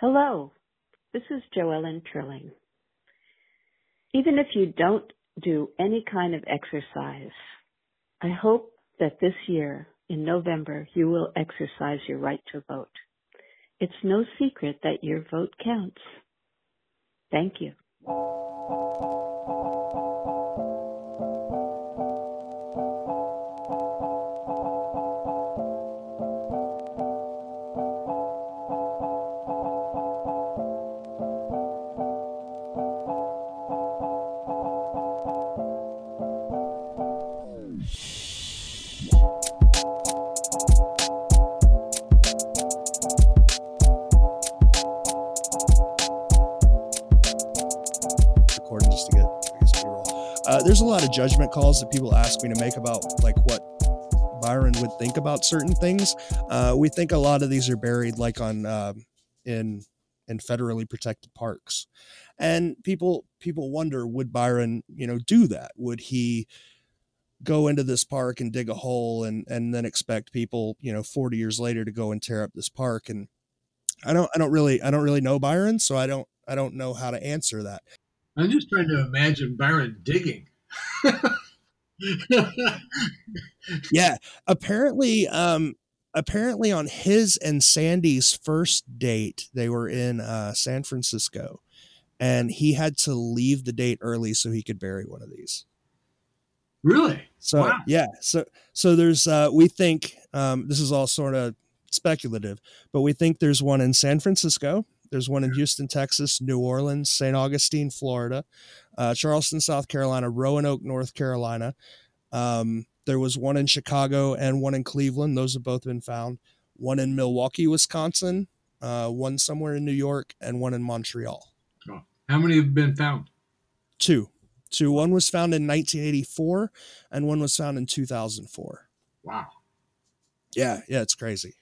Hello, this is Joellen Trilling. Even if you don't do any kind of exercise, I hope that this year in November you will exercise your right to vote. It's no secret that your vote counts. Thank you. Judgment calls that people ask me to make about like what Byron would think about certain things. Uh, we think a lot of these are buried like on um in in federally protected parks, and people people wonder would Byron you know do that? Would he go into this park and dig a hole and and then expect people you know 40 years later to go and tear up this park and I don't I don't really I don't really know Byron so I don't I don't know how to answer that. I'm just trying to imagine Byron digging. Yeah apparently um apparently on his and sandy's first date they were in uh san francisco and he had to leave the date early so he could bury one of these really? so Wow. yeah so so there's uh we think um this is all sort of speculative but we think there's one in san francisco there's one in houston texas new orleans st augustine florida uh, charleston south carolina roanoke north carolina. Um, there was one in chicago and one in cleveland. Those have both been found. One in milwaukee wisconsin uh, one somewhere in new york and one in montreal. How many have been found? two. Two. One was found in 1984 and one was found in 2004 Wow. yeah yeah it's crazy.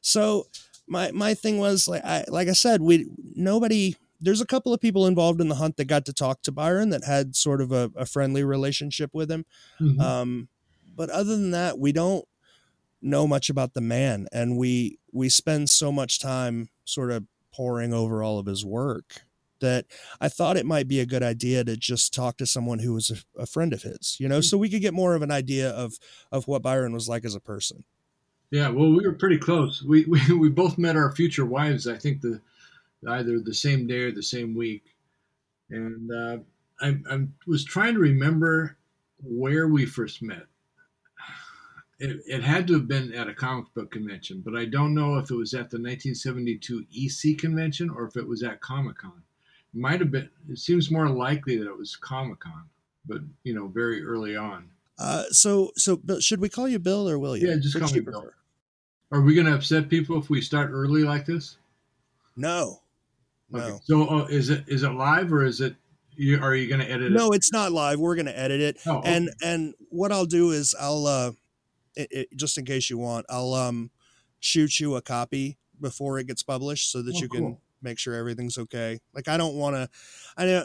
So my my thing was like i like i said we nobody there's a couple of people involved in the hunt that got to talk to byron that had sort of a, a friendly relationship with him Mhm. um but other than that we don't know much about the man and we we spend so much time sort of poring over all of his work that I thought it might be a good idea to just talk to someone who was a, a friend of his, you know, so we could get more of an idea of of what Byron was like as a person. Yeah. Well, we were pretty close. We, we we both met our future wives. I think the either the same day or the same week. And uh, I, I was trying to remember where we first met. It, it had to have been at a comic book convention, but I don't know if it was at the 1972 EC convention or if it was at Comic Con. It might have been. It seems more likely that it was Comic Con, but you know, very early on. Uh, so so should we call you Bill or William? Yeah, just Which call me Bill. prefer? Are we going to upset people if we start early like this? No, no, So uh, is it is it live or is it? You, are you going to edit it? no. It's not live. We're gonna edit it, it? Oh, okay. and and what I'll do is I'll uh, it, it, just in case you want, I'll um shoot you a copy before it gets published so that Oh, you can cool. Make sure everything's okay. Like I don't want to. I know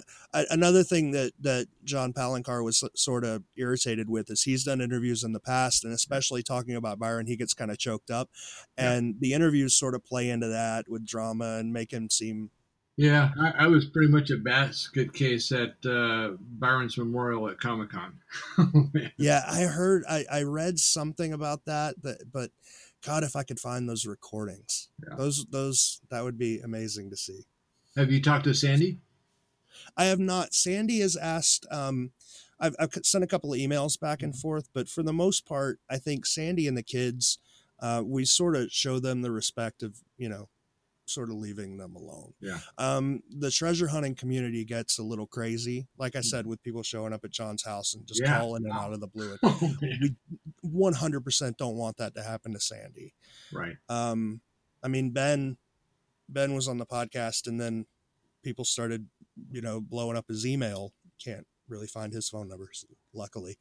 another thing that that John Palencar was sort of irritated with is he's done interviews in the past, and especially talking about Byron, he gets kind of choked up, Yeah. and the interviews sort of play into that with drama and make him seem yeah, I, I was pretty much a basket case at uh, Byron's Memorial at Comic Con. Yeah, I heard, I, I read something about that, that, but God, if I could find those recordings, Yeah. those, those, that would be amazing to see. Have you talked to Sandy? I have not. Sandy has asked, um, I've, I've sent a couple of emails back Mm-hmm. and forth, but for the most part, I think Sandy and the kids, uh, we sort of show them the respect of, you know, sort of leaving them alone. Yeah. Um, the treasure hunting community gets a little crazy, like I said, with people showing up at John's house and just Mm-hmm. Yeah. calling him out of the blue. Oh, we 100% don't want that to happen to Sandy. right. Um, I mean, Ben, Ben was on the podcast and then people started, you know, blowing up his email. Can't really find his phone numbers, luckily.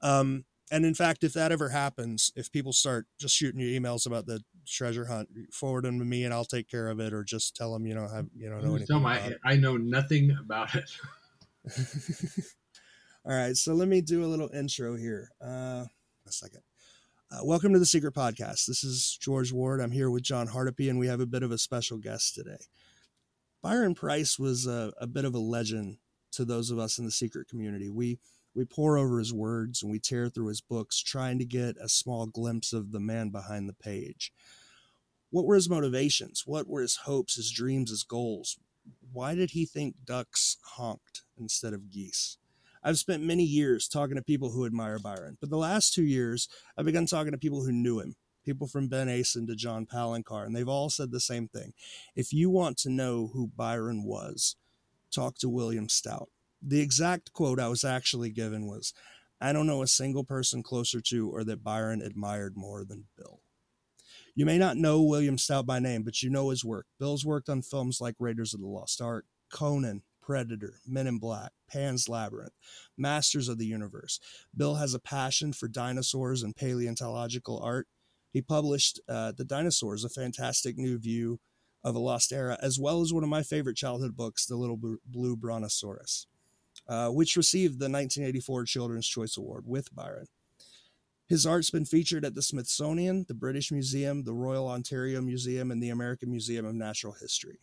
Um, and in fact, if that ever happens, if people start just shooting you emails about the treasure hunt, forward them to me and I'll take care of it, or just tell them, you know, have you know, know tell anything 'em about it. I, I know nothing about it. All right, so let me do a little intro here. Uh, a second. Uh, welcome to the Secret Podcast. This is George Ward. I'm here with John Hardipy, and we have a bit of a special guest today. Byron Preiss was a, a bit of a legend to those of us in the secret community. We we pore over his words and we tear through his books, trying to get a small glimpse of the man behind the page. What were his motivations? What were his hopes, his dreams, his goals? Why did he think ducks honked instead of geese? I've spent many years talking to people who admire Byron, but the last two years, I've begun talking to people who knew him, people from Ben Asen to John Palencar, and they've all said the same thing. If you want to know who Byron was, talk to William Stout. The exact quote I was actually given was, I don't know a single person closer to or that Byron admired more than Bill. You may not know William Stout by name, but you know his work. Bill's worked on films like Raiders of the Lost Ark, Conan, Predator, Men in Black, Pan's Labyrinth, Masters of the Universe. Bill has a passion for dinosaurs and paleontological art. He published uh, The Dinosaurs, a fantastic new view of a lost era, as well as one of my favorite childhood books, The Little Blue Brontosaurus, uh, which received the 1984 Children's Choice Award with Byron. His art's been featured at the Smithsonian, the British Museum, the Royal Ontario Museum, and the American Museum of Natural History.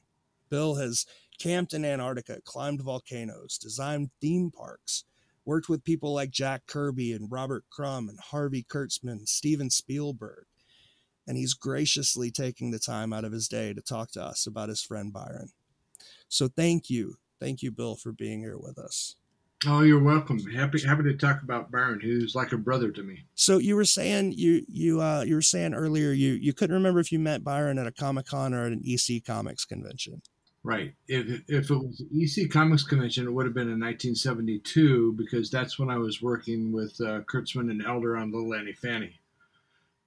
Bill has camped in Antarctica, climbed volcanoes, designed theme parks, worked with people like Jack Kirby and Robert Crumb and Harvey Kurtzman, Steven Spielberg. And he's graciously taking the time out of his day to talk to us about his friend Byron. So thank you. Thank you, Bill, for being here with us. Oh, you're welcome. Happy happy to talk about Byron, who's like a brother to me. So you were saying you you uh you were saying earlier you you couldn't remember if you met Byron at a Comic Con or at an EC Comics convention. Right. If, if it was EC Comics Convention, it would have been in 1972 because that's when I was working with uh, Kurtzman and Elder on Little Annie Fanny.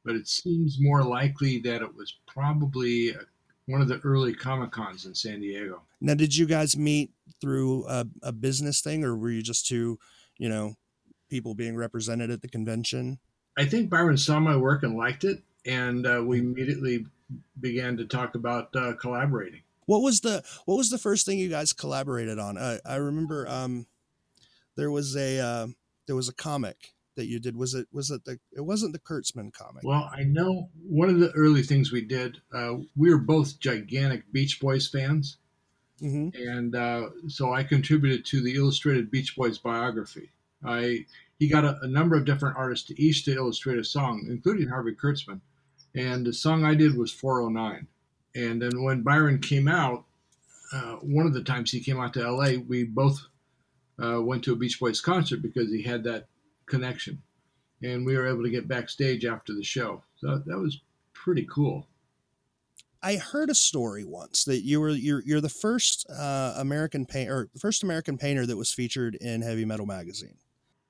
But it seems more likely that it was probably uh, one of the early Comic Cons in San Diego. Now, did you guys meet through a, a business thing, or were you just two, you know, people being represented at the convention? I think Byron saw my work and liked it, and uh, we immediately began to talk about uh, collaborating. What was the What was the first thing you guys collaborated on? I, I remember um, there was a uh, there was a comic that you did. Was it was it the it wasn't the Kurtzman comic? Well, I know one of the early things we did. Uh, we were both gigantic Beach Boys fans, mm-hmm. and uh, so I contributed to the illustrated Beach Boys biography. I he got a, a number of different artists to each to illustrate a song, including Harvey Kurtzman, and the song I did was 409 and then when Byron came out, uh, one of the times he came out to LA, we both uh, went to a Beach Boys concert because he had that connection, and we were able to get backstage after the show. So that was pretty cool. I heard a story once that you were you're you're the first uh, American painter, or the first American painter that was featured in Heavy Metal magazine.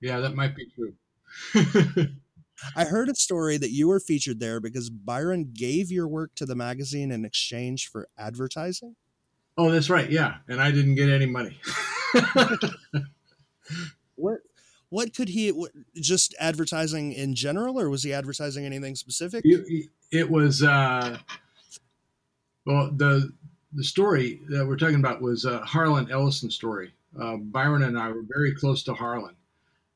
Yeah, that might be true. I heard a story that you were featured there because Byron gave your work to the magazine in exchange for advertising. Oh, that's right. Yeah, and I didn't get any money. what what could he just advertising in general or was he advertising anything specific? It, it was uh well the the story that we're talking about was a Harlan Ellison story. Uh, Byron and I were very close to Harlan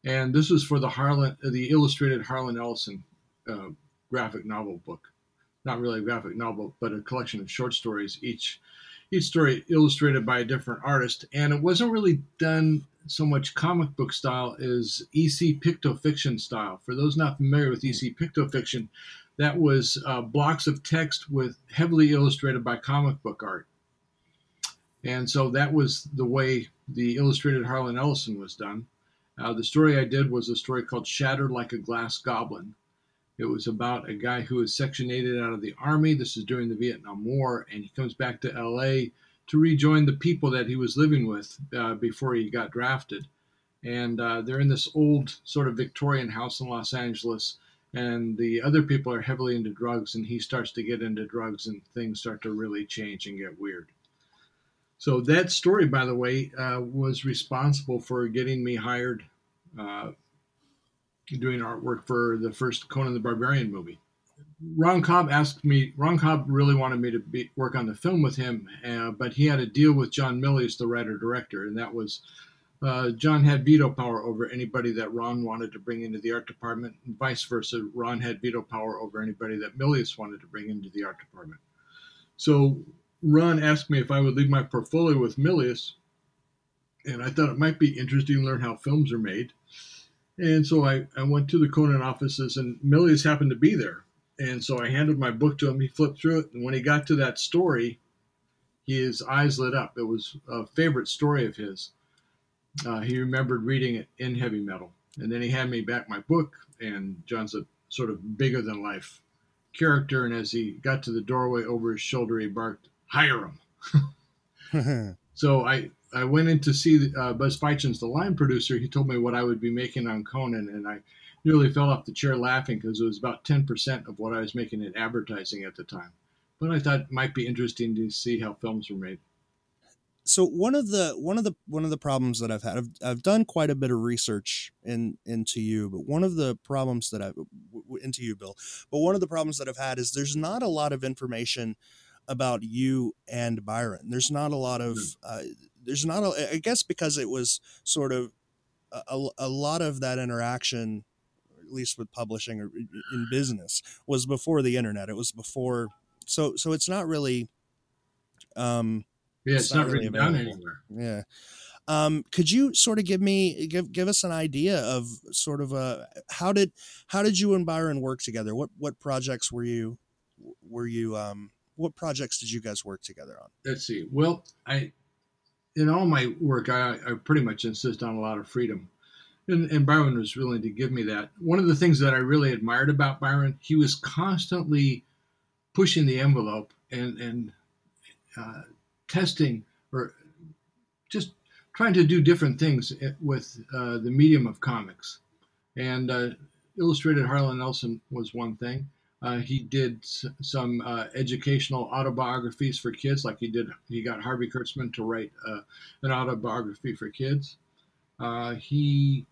and this was for the Harlan, the illustrated Harlan Ellison uh, graphic novel book. Not really a graphic novel, but a collection of short stories. Each each story illustrated by a different artist, and it wasn't really done so much comic book style is EC Pictofiction style. For those not familiar with EC Pictofiction, that was uh, blocks of text with heavily illustrated by comic book art. And so that was the way the illustrated Harlan Ellison was done. Uh, the story I did was a story called Shattered Like a Glass Goblin. It was about a guy who was sectionated out of the army. This is during the Vietnam War, and he comes back to LA to rejoin the people that he was living with uh, before he got drafted. And uh, they're in this old sort of Victorian house in Los Angeles, and the other people are heavily into drugs, and he starts to get into drugs, and things start to really change and get weird. So that story, by the way, uh, was responsible for getting me hired uh, doing artwork for the first Conan the Barbarian movie. Ron Cobb asked me. Ron Cobb really wanted me to be, work on the film with him, uh, but he had a deal with John Milius, the writer director, and that was uh, John had veto power over anybody that Ron wanted to bring into the art department, and vice versa. Ron had veto power over anybody that Milius wanted to bring into the art department. So Ron asked me if I would leave my portfolio with Milius, and I thought it might be interesting to learn how films are made. And so I, I went to the Conan offices, and Milius happened to be there. And so I handed my book to him. He flipped through it, and when he got to that story, his eyes lit up. It was a favorite story of his. Uh, he remembered reading it in heavy metal. And then he handed me back my book, and John's a sort of bigger than life character. And as he got to the doorway over his shoulder, he barked, Hire him. so I, I went in to see uh, Buzz Feitshans, the line producer. He told me what I would be making on Conan, and I nearly fell off the chair laughing because it was about 10% of what I was making in advertising at the time. But I thought it might be interesting to see how films were made so one of the one of the one of the problems that I've had I've, I've done quite a bit of research in into you but one of the problems that I've into you Bill but one of the problems that I've had is there's not a lot of information about you and Byron there's not a lot of hmm. uh, there's not a, I guess because it was sort of a, a lot of that interaction at least with publishing or in business was before the internet it was before so so it's not really um yeah, it's, it's not, not really down anywhere. Yeah. Um, could you sort of give me give give us an idea of sort of uh how did how did you and Byron work together? What what projects were you were you um what projects did you guys work together on? Let's see. Well, I in all my work I, I pretty much insist on a lot of freedom. And, and Byron was willing to give me that. One of the things that I really admired about Byron, he was constantly pushing the envelope and and uh, testing or just trying to do different things with uh, the medium of comics. And uh, Illustrated Harlan Ellison was one thing. Uh, he did s- some uh, educational autobiographies for kids, like he did. He got Harvey Kurtzman to write uh, an autobiography for kids. Uh, he,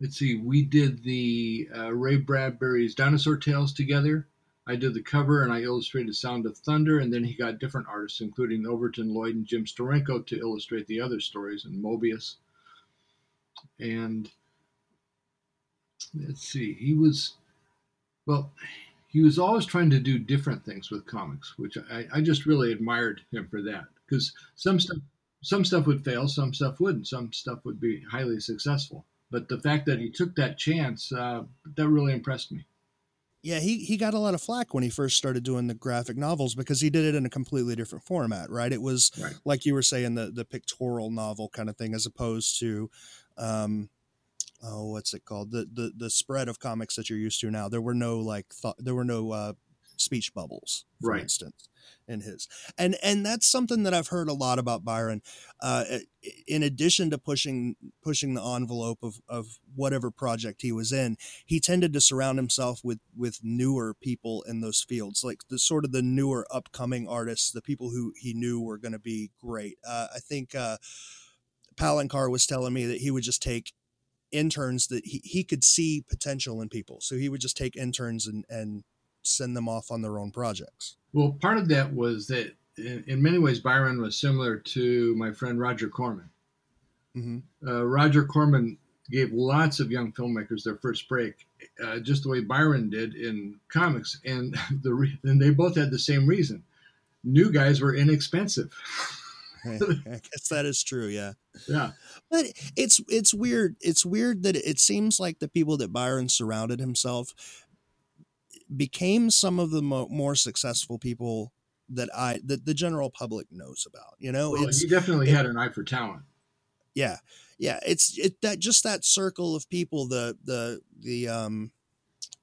let's see, we did the uh, Ray Bradbury's Dinosaur Tales together. I did the cover and I illustrated Sound of Thunder, and then he got different artists, including Overton Lloyd and Jim Steranko, to illustrate the other stories and Moebius. And let's see, he was, well, he was always trying to do different things with comics, which I, I just really admired him for that. Because some stuff, some stuff would fail, some stuff wouldn't, some stuff would be highly successful. But the fact that he took that chance, uh, that really impressed me. Yeah, he, he got a lot of flack when he first started doing the graphic novels because he did it in a completely different format, right? It was right. like you were saying the the pictorial novel kind of thing, as opposed to, um, oh, what's it called? The the the spread of comics that you're used to now. There were no like thought, there were no uh, speech bubbles, for right. instance in his. And and that's something that i've heard a lot about byron uh, in addition to pushing pushing the envelope of of whatever project he was in he tended to surround himself with with newer people in those fields like the sort of the newer upcoming artists the people who he knew were going to be great. Uh, i think uh palencar was telling me that he would just take interns that he, he could see potential in people. So he would just take interns and and send them off on their own projects well, part of that was that in, in many ways Byron was similar to my friend Roger Corman. Mm-hmm. Uh, Roger Corman gave lots of young filmmakers their first break, uh, just the way Byron did in comics, and the re- and they both had the same reason: new guys were inexpensive. I guess that is true. Yeah. Yeah. But it's it's weird. It's weird that it seems like the people that Byron surrounded himself became some of the mo- more successful people that I that the general public knows about. You know, well, he definitely it, had an eye for talent. Yeah, yeah. It's it that just that circle of people. The the the um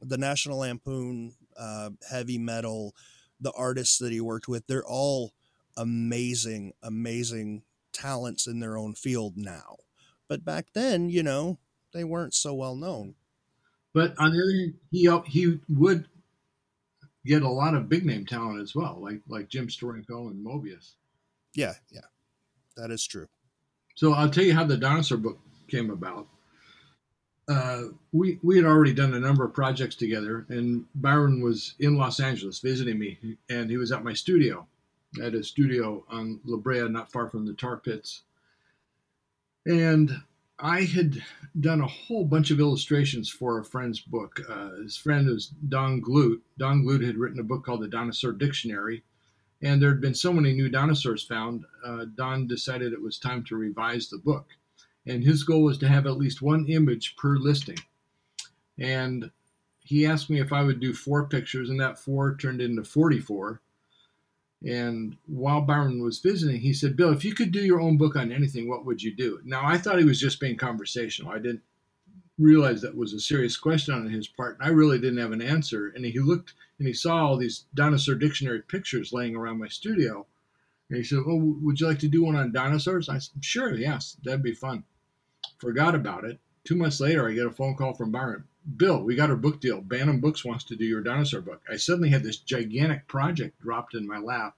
the National Lampoon uh, heavy metal, the artists that he worked with. They're all amazing, amazing talents in their own field now. But back then, you know, they weren't so well known. But on the other hand, he he would get a lot of big name talent as well, like like Jim Steranko and Moebius. Yeah, yeah, that is true. So I'll tell you how the dinosaur book came about. Uh, we we had already done a number of projects together, and Byron was in Los Angeles visiting me, and he was at my studio, at a studio on La Brea, not far from the tar pits. And I had done a whole bunch of illustrations for a friend's book. Uh, his friend was Don Glut. Don Glut had written a book called The Dinosaur Dictionary, and there had been so many new dinosaurs found. Uh, Don decided it was time to revise the book, and his goal was to have at least one image per listing. And he asked me if I would do four pictures, and that four turned into 44. And while Byron was visiting, he said, Bill, if you could do your own book on anything, what would you do? Now, I thought he was just being conversational. I didn't realize that was a serious question on his part. And I really didn't have an answer. And he looked and he saw all these dinosaur dictionary pictures laying around my studio. And he said, Oh, would you like to do one on dinosaurs? I said, Sure, yes, that'd be fun. Forgot about it. Two months later, I get a phone call from Byron. Bill, we got our book deal. Bantam Books wants to do your dinosaur book. I suddenly had this gigantic project dropped in my lap.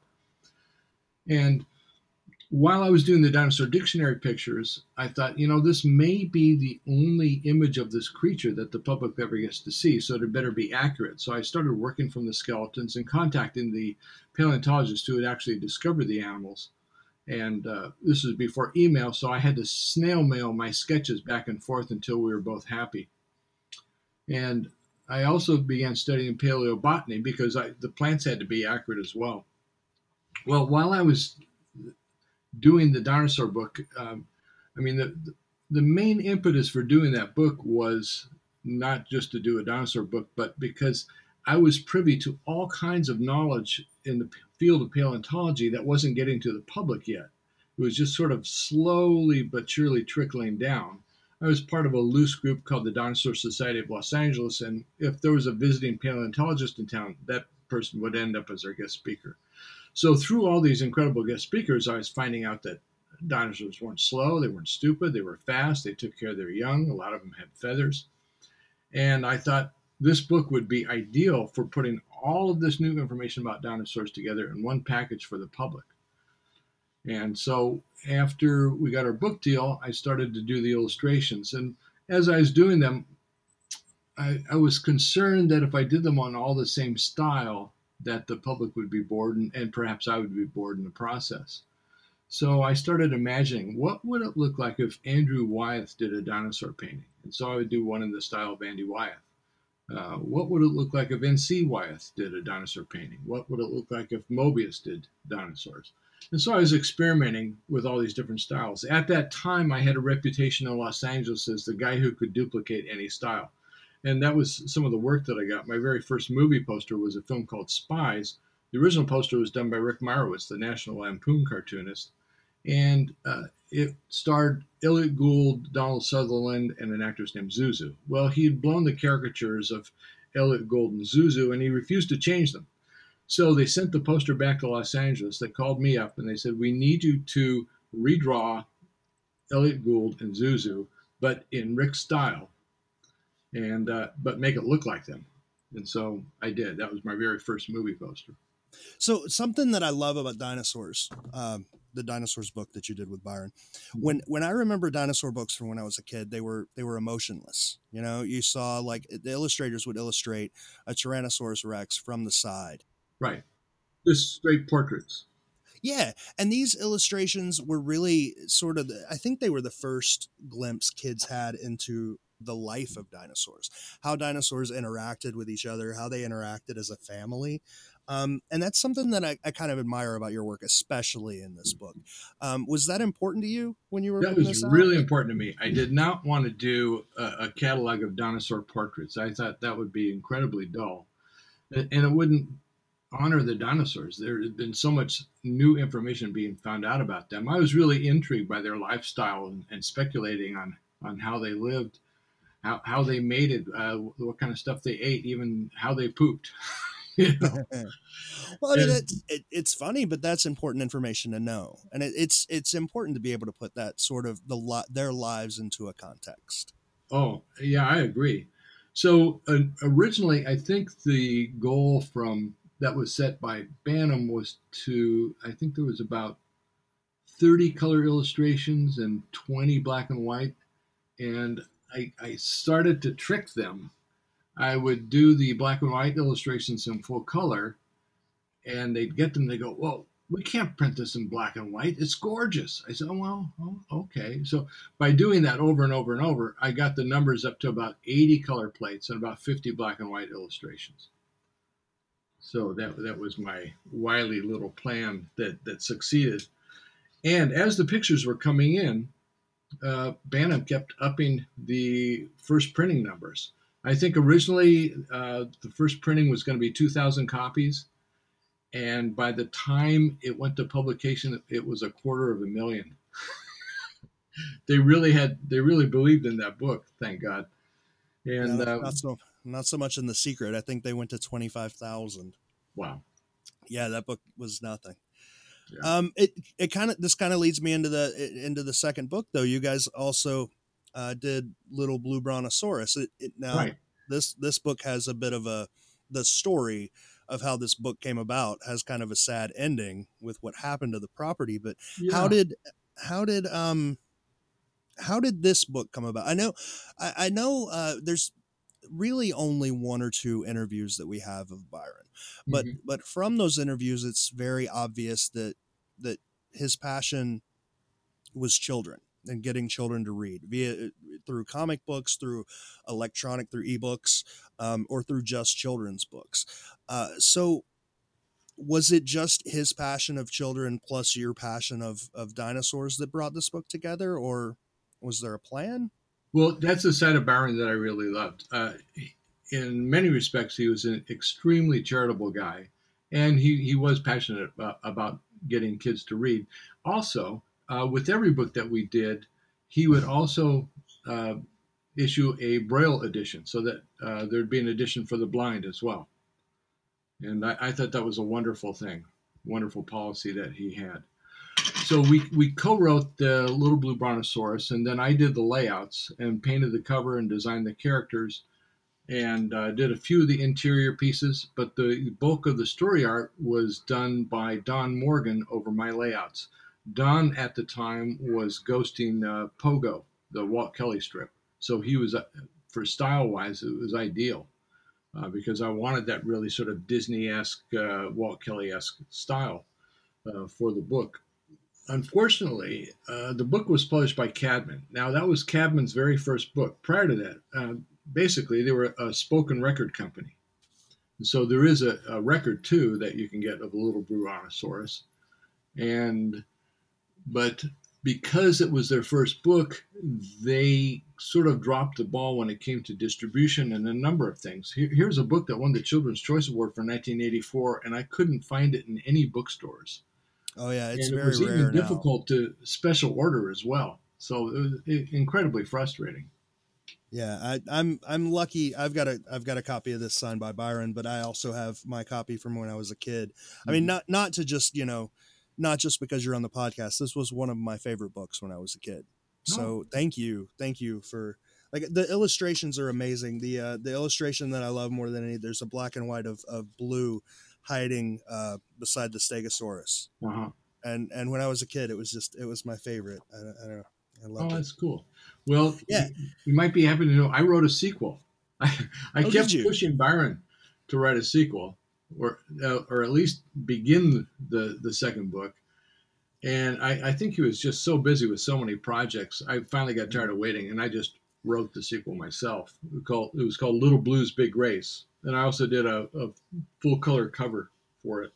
And while I was doing the dinosaur dictionary pictures, I thought, you know, this may be the only image of this creature that the public ever gets to see, so it better be accurate. So I started working from the skeletons and contacting the paleontologists who had actually discovered the animals. And uh, this was before email, so I had to snail mail my sketches back and forth until we were both happy. And I also began studying paleobotany because I, the plants had to be accurate as well. Well, while I was doing the dinosaur book, um, I mean, the, the main impetus for doing that book was not just to do a dinosaur book, but because I was privy to all kinds of knowledge in the field of paleontology that wasn't getting to the public yet. It was just sort of slowly but surely trickling down. I was part of a loose group called the Dinosaur Society of Los Angeles, and if there was a visiting paleontologist in town, that person would end up as our guest speaker. So through all these incredible guest speakers, I was finding out that dinosaurs weren't slow, they weren't stupid, they were fast, they took care of their young, a lot of them had feathers. And I thought this book would be ideal for putting all of this new information about dinosaurs together in one package for the public. And so after we got our book deal, I started to do the illustrations. And as I was doing them, I, I, was concerned that if I did them on all the same style, that the public would be bored and, and perhaps I would be bored in the process. So I started imagining what would it look like if Andrew Wyeth did a dinosaur painting. And so I would do one in the style of Andy Wyeth. Uh, what would it look like if N.C. Wyeth did a dinosaur painting? What would it look like if Moebius did dinosaurs? And so I was experimenting with all these different styles. At that time, I had a reputation in Los Angeles as the guy who could duplicate any style. And that was some of the work that I got. My very first movie poster was a film called Spies. The original poster was done by Rick Meyerowitz, the National Lampoon cartoonist. And uh, it starred Elliott Gould, Donald Sutherland, and an actress named Zouzou. Well, he had blown the caricatures of Elliott Gould and Zouzou, and he refused to change them. So they sent the poster back to Los Angeles. They called me up and they said, We need you to redraw Elliott Gould and Zouzou, but in Rick's style, and uh, but make it look like them. And so I did. That was my very first movie poster. So something that I love about dinosaurs, um, the dinosaurs book that you did with Byron, mm-hmm. when when I remember dinosaur books from when I was a kid, they were they were emotionless. You know, you saw like the illustrators would illustrate a Tyrannosaurus Rex from the side, Right. Just straight portraits. Yeah, and these illustrations were really sort of the, I think they were the first glimpse kids had into the life of dinosaurs, how dinosaurs interacted with each other, how they interacted as a family. Um, and that's something that I, I, kind of admire about your work, especially in this book. Um, was that important to you when you were? That was really important to me. I did not want to do a, a, catalog of dinosaur portraits. I thought that would be incredibly dull, and it wouldn't honor the dinosaurs. There had been so much new information being found out about them. I was really intrigued by their lifestyle and, and speculating on on how they lived, how, how they mated, uh, what kind of stuff they ate, even how they pooped. you know? well, I mean, it's, it, it's funny, but that's important information to know, and it, it's it's important to be able to put that sort of the their lives into a context. Oh yeah, I agree. So uh, originally, I think the goal from that was set by Bantam was to, I think there was about 30 color illustrations and 20 black and white. And I, I started to trick them. I would do the black and white illustrations in full color, and they'd get them. They go, "Whoa, we can't print this in black and white. It's gorgeous. I said, oh, well, oh, okay. So by doing that over and over and over, I got the numbers up to about 80 color plates and about 50 black and white illustrations. So that that was my wily little plan that that succeeded. And as the pictures were coming in, uh, Bantam kept upping the first printing numbers. I think originally uh, the first printing was going to be 2,000 copies and by the time it went to publication, it was a quarter of a million. they really had, they really believed in that book. Thank God. And uh, not so, not so much in the secret. I think they went to twenty five thousand. Wow. Yeah, that book was nothing. Yeah. Um, it it kind of this kind of leads me into the into the second book though. You guys also uh, did Little Blue Brontosaurus. It, it now right. this this book has a bit of a the story of how this book came about has kind of a sad ending with what happened to the property. But yeah. how did how did um how did this book come about? I know I, I know uh, there's really only one or two interviews that we have of Byron, but mm-hmm. but from those interviews, it's very obvious that that his passion was children and getting children to read via through comic books, through electronic, through ebooks, um, or through just children's books. Uh, so, was it just his passion of children plus your passion of of dinosaurs that brought this book together, or was there a plan? Well, that's the side of Byron that I really loved. Uh, in many respects, he was an extremely charitable guy, and he, he was passionate about, about getting kids to read. Also, uh, with every book that we did, he would also uh, issue a Braille edition so that uh, there'd be an edition for the blind as well. And I, I, thought that was a wonderful thing, wonderful policy that he had. So we, we co-wrote the Little Blue Brontosaurus, and then I did the layouts and painted the cover and designed the characters, and uh, did a few of the interior pieces. But the bulk of the story art was done by Don Morgan over my layouts. Don at the time was ghosting uh, Pogo, the Walt Kelly strip. So he was, uh, for style wise, it was ideal uh, because I wanted that really sort of Disney esque, uh, Walt Kelly esque style uh, for the book. Unfortunately, uh, the book was published by Caedmon. Now, that was Caedmon's very first book. Prior to that, basically, they were a spoken record company. so there is a, a, record too that you can get of a little Brontosaurus. And but because it was their first book, they sort of dropped the ball when it came to distribution and a number of things. Here, here's a book that won the Children's Choice Award for 1984, and I couldn't find it in any bookstores. Oh yeah, it's and very it was rare even difficult to special order as well. So it was incredibly frustrating. Yeah, I, I'm I'm lucky. I've got a I've got a copy of this signed by Byron, but I also have my copy from when I was a kid. I mean, mm-hmm. not not to just you know not just because you're on the podcast. This was one of my favorite books when I was a kid. So oh. thank you, thank you for like the illustrations are amazing. The uh, the illustration that I love more than any there's a black and white of, of blue hiding uh, beside the Stegosaurus. Uh-huh. And and when I was a kid, it was just it was my favorite. I, I don't know. I love it. oh, it. that's cool. Well, yeah, you, might be happy to know I wrote a sequel. I, I oh, kept pushing Byron to write a sequel, or uh, or at least begin the the second book. And I, I think he was just so busy with so many projects. I finally got tired of waiting, and I just wrote the sequel myself. It, called, it was called Little Blues Big Race, and I also did a, a full color cover for it.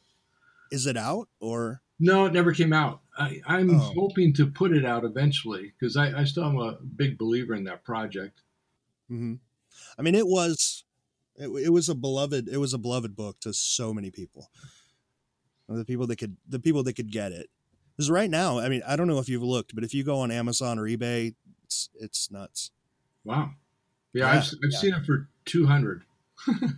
Is it out or? No, it never came out. I, am oh. hoping to put it out eventually because I, I, still am a big believer in that project. Mm-hmm. I mean, it was it, it was a beloved it was a beloved book to so many people. The people that could the people that could get it. Because right now, I mean, I don't know if you've looked, but if you go on Amazon or eBay, it's it's nuts. Wow. Yeah, yeah I've, I've yeah. seen it for two hundred.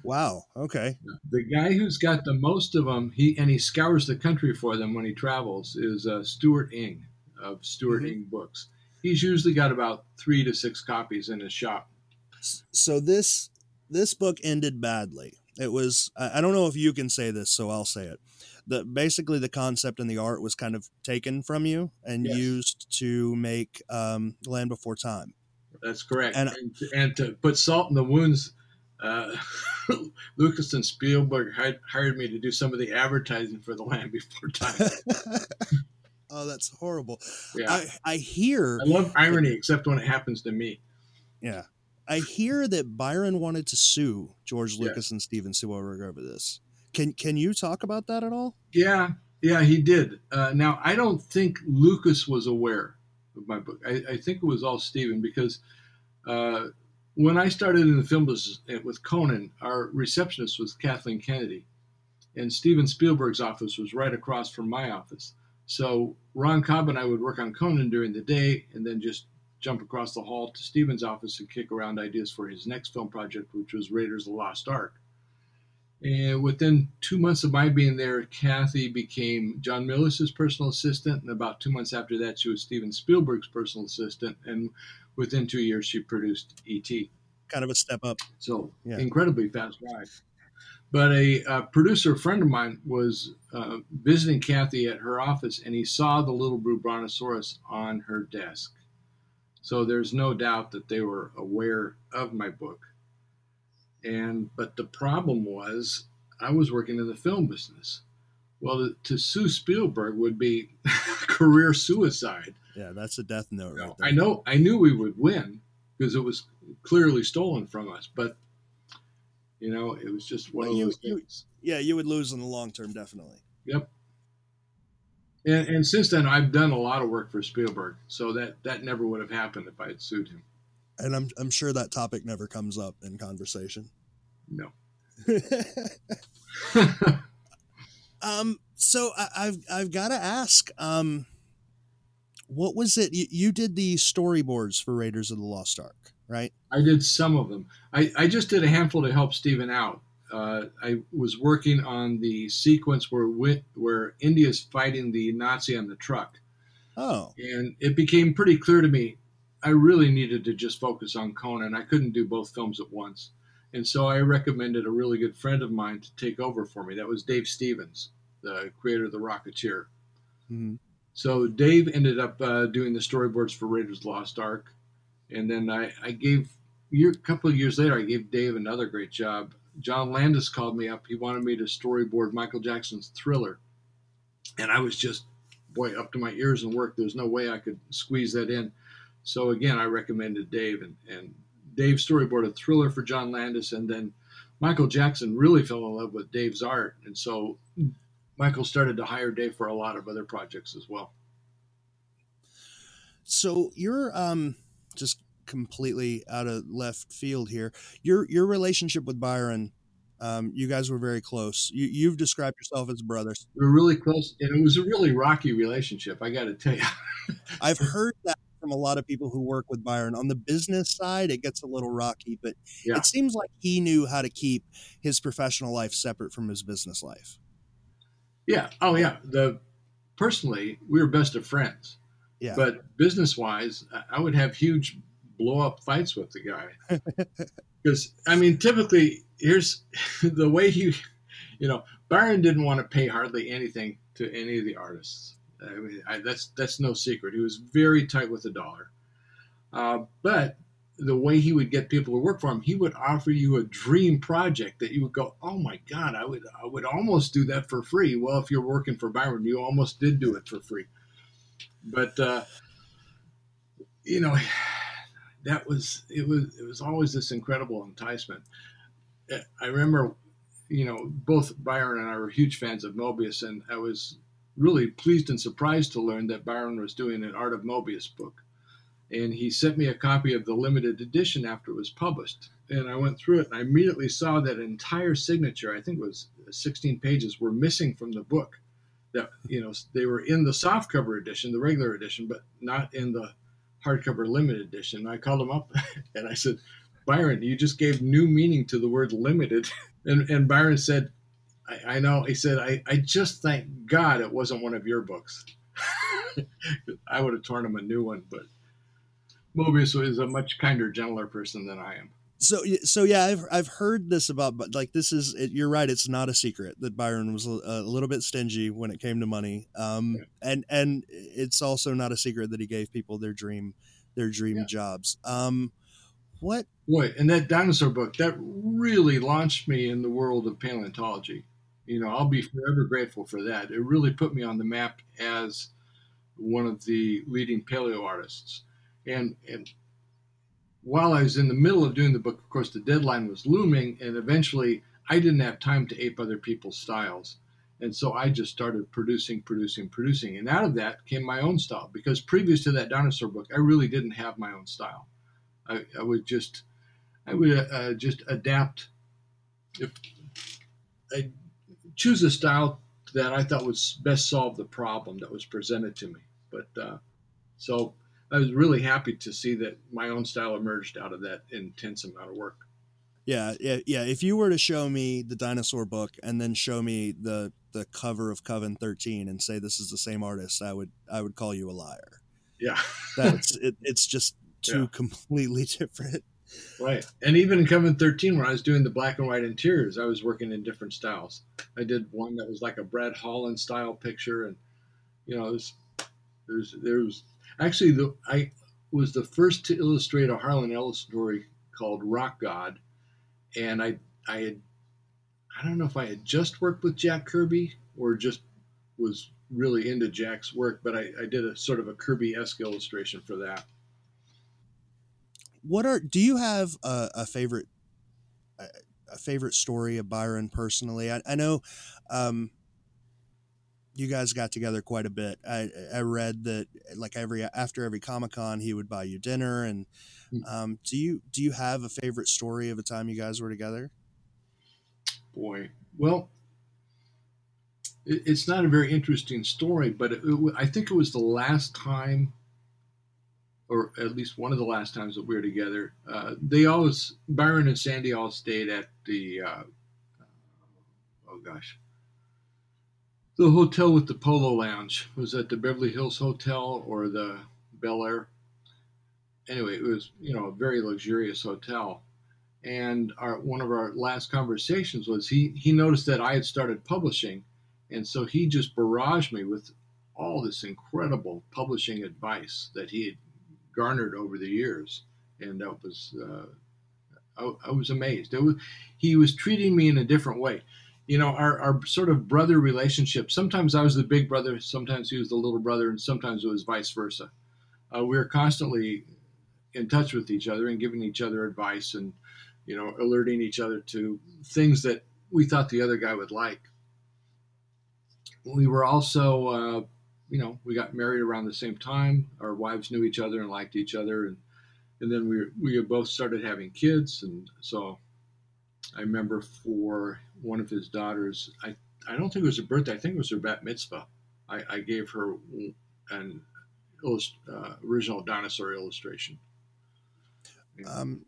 Wow. Okay. The guy who's got the most of them, he and he scours the country for them when he travels, is uh, Stuart Ng of Stuart mm-hmm. Ng Books. He's usually got about three to six copies in his shop. So this this book ended badly. It was I don't know if you can say this, so I'll say it. The basically the concept and the art was kind of taken from you and yes. used to make um, Land Before Time. That's correct. And, and, to, and, to put salt in the wounds uh, Lucas and Spielberg hired, hired me to do some of the advertising for the Land Before Time. oh, that's horrible. Yeah, I, I hear. I love irony, except when it happens to me. Yeah, I hear that Byron wanted to sue George Yeah. Lucas and Steven Spielberg over this. Can Can you talk about that at all? Yeah, yeah, he did. Uh, now, I don't think Lucas was aware of my book. I, I think it was all Steven because uh, when I started in the film business eh, with Conan, our receptionist was Kathleen Kennedy, and Steven Spielberg's office was right across from my office. So Ron Cobb and I would work on Conan during the day and then just jump across the hall to Steven's office and kick around ideas for his next film project, which was Raiders of the Lost Ark. And within two months of my being there, Kathy became John Milius's personal assistant. And about two months after that, she was Steven Spielberg's personal assistant. And within two years, she produced E.T. Kind of a step up. So Yeah. incredibly fast ride. But a, uh producer friend of mine was uh, visiting Kathy at her office, and he saw the little blue brontosaurus on her desk. So there's no doubt that they were aware of my book. And but the problem was, I was working in the film business. Well, to sue Spielberg would be career suicide. Yeah, that's a death note right there. I know I knew we would win because it was clearly stolen from us, but you know, it was just one Well, of you- those you- things. Yeah, you would lose in the long term, definitely. Yep. And, and since then, I've done a lot of work for Spielberg, so that that never would have happened if I had sued him. And I'm I'm sure that topic never comes up in conversation. No. um. So I, I've I've got to ask. Um. What was it? You, you did the storyboards for Raiders of the Lost Ark, right? I did some of them. I, I just did a handful to help Steven out. Uh, I was working on the sequence where Wi- where Indy's fighting the Nazi on the truck, Oh, and it became pretty clear to me I really needed to just focus on Conan. I couldn't do both films at once, and so I recommended a really good friend of mine to take over for me. That was Dave Stevens, the creator of the Rocketeer. Mhm. So Dave ended up uh, doing the storyboards for Raiders Lost Ark, and then I, I gave year, a couple of years later I gave Dave another great job. John Landis called me up. He wanted me to storyboard Michael Jackson's Thriller, and I was just boy up to my ears in work. There's no way I could squeeze that in. So again, I recommended Dave, and, and Dave storyboarded a Thriller for John Landis, and then Michael Jackson really fell in love with Dave's art, and so Michael started to hire Dave for a lot of other projects as well. so you're um just completely out of left field here. Your your relationship with Byron, um, you guys were very close. You you've described yourself as brothers. We were really close, and it was a really rocky relationship. I got to tell you. I've heard that from a lot of people who work with Byron. On the business side, it gets a little rocky, but Yeah. it seems like he knew how to keep his professional life separate from his business life. yeah. Oh, yeah. The personally, we were best of friends, Yeah. but business wise, I would have huge blow up fights with the guy. Because I mean, typically, here's the way he, you know, Byron didn't want to pay hardly anything to any of the artists. I mean, I, that's that's no secret. He was very tight with the dollar. Uh, but the way he would get people to work for him, he would offer you a dream project that you would go, "Oh my God, I would I would almost do that for free." Well, if you're working for Byron, you almost did do it for free. But uh, you know, that was it was it was always this incredible enticement. Uh, I remember, you know, both Byron and I were huge fans of Moebius, and I was really pleased and surprised to learn that Byron was doing an Art of Moebius book. And he sent me a copy of the limited edition after it was published. And I went through it and I immediately saw that entire signature, I think it was 16 pages, were missing from the book. That, you know, they were in the softcover edition, the regular edition, but not in the hardcover limited edition. I called him up and I said, Byron, you just gave new meaning to the word limited. And, and Byron said, I, I know. He said, I, I just thank God it wasn't one of your books. I would have torn him a new one, but Moebius is a much kinder, gentler person than I am. So so yeah, I've I've heard this about, but like this is it, you're right. It's not a secret that Byron was a, a little bit stingy when it came to money. Um, Yeah. and and it's also not a secret that he gave people their dream their dream Yeah. jobs. Um, what? Boy, and that dinosaur book that really launched me in the world of paleontology. You know, I'll be forever grateful for that. It really put me on the map as one of the leading paleo artists. And and while I was in the middle of doing the book, of course, the deadline was looming, and eventually I didn't have time to ape other people's styles. And so I just started producing, producing, producing. And out of that came my own style because previous to that dinosaur book, I really didn't have my own style. I, I would just, I would uh, just adapt. If I choose a style that I thought was best solve the problem that was presented to me. But uh, so I was really happy to see that my own style emerged out of that intense amount of work. Yeah, yeah, yeah. If you were to show me the dinosaur book and then show me the the cover of Coven 13 and say this is the same artist, I would I would call you a liar. Yeah. That's it, it's just two yeah. completely different. Right. And even in Coven 13 when I was doing the black and white interiors, I was working in different styles. I did one that was like a Brad Holland style picture and you know, there's there was actually the I was the first to illustrate a Harlan Ellison story called Rock God and I I had I don't know if I had just worked with Jack Kirby or just was really into Jack's work, but I, I did a sort of a Kirby esque illustration for that. What are do you have a, a favorite a, a, favorite story of Byron personally? I, I know um, you guys got together quite a bit. I, I read that like every after every Comic Con he would buy you dinner and Hmm. Um, do you do you have a favorite story of a time you guys were together? Boy, well, it, it's not a very interesting story, but it, it, I think it was the last time, or at least one of the last times that we were together. Uh, they always Byron and Sandy all stayed at the uh, oh gosh the hotel with the polo lounge was at the Beverly Hills Hotel or the Bel Air anyway, it was you know a very luxurious hotel. And our one of our last conversations was he he noticed that I had started publishing, and so he just barraged me with all this incredible publishing advice that he had garnered over the years, and that was uh, I, I, was amazed. Was, he was treating me in a different way. You know, our, our sort of brother relationship. Sometimes I was the big brother, sometimes he was the little brother, and sometimes it was vice versa. Uh, we were constantly in touch with each other and giving each other advice and you know alerting each other to things that we thought the other guy would like we were also uh, you know we got married around the same time our wives knew each other and liked each other and and then we we both started having kids and so i remember for one of his daughters i i don't think it was her birthday i think it was her bat mitzvah i, I gave her an uh, original dinosaur illustration um,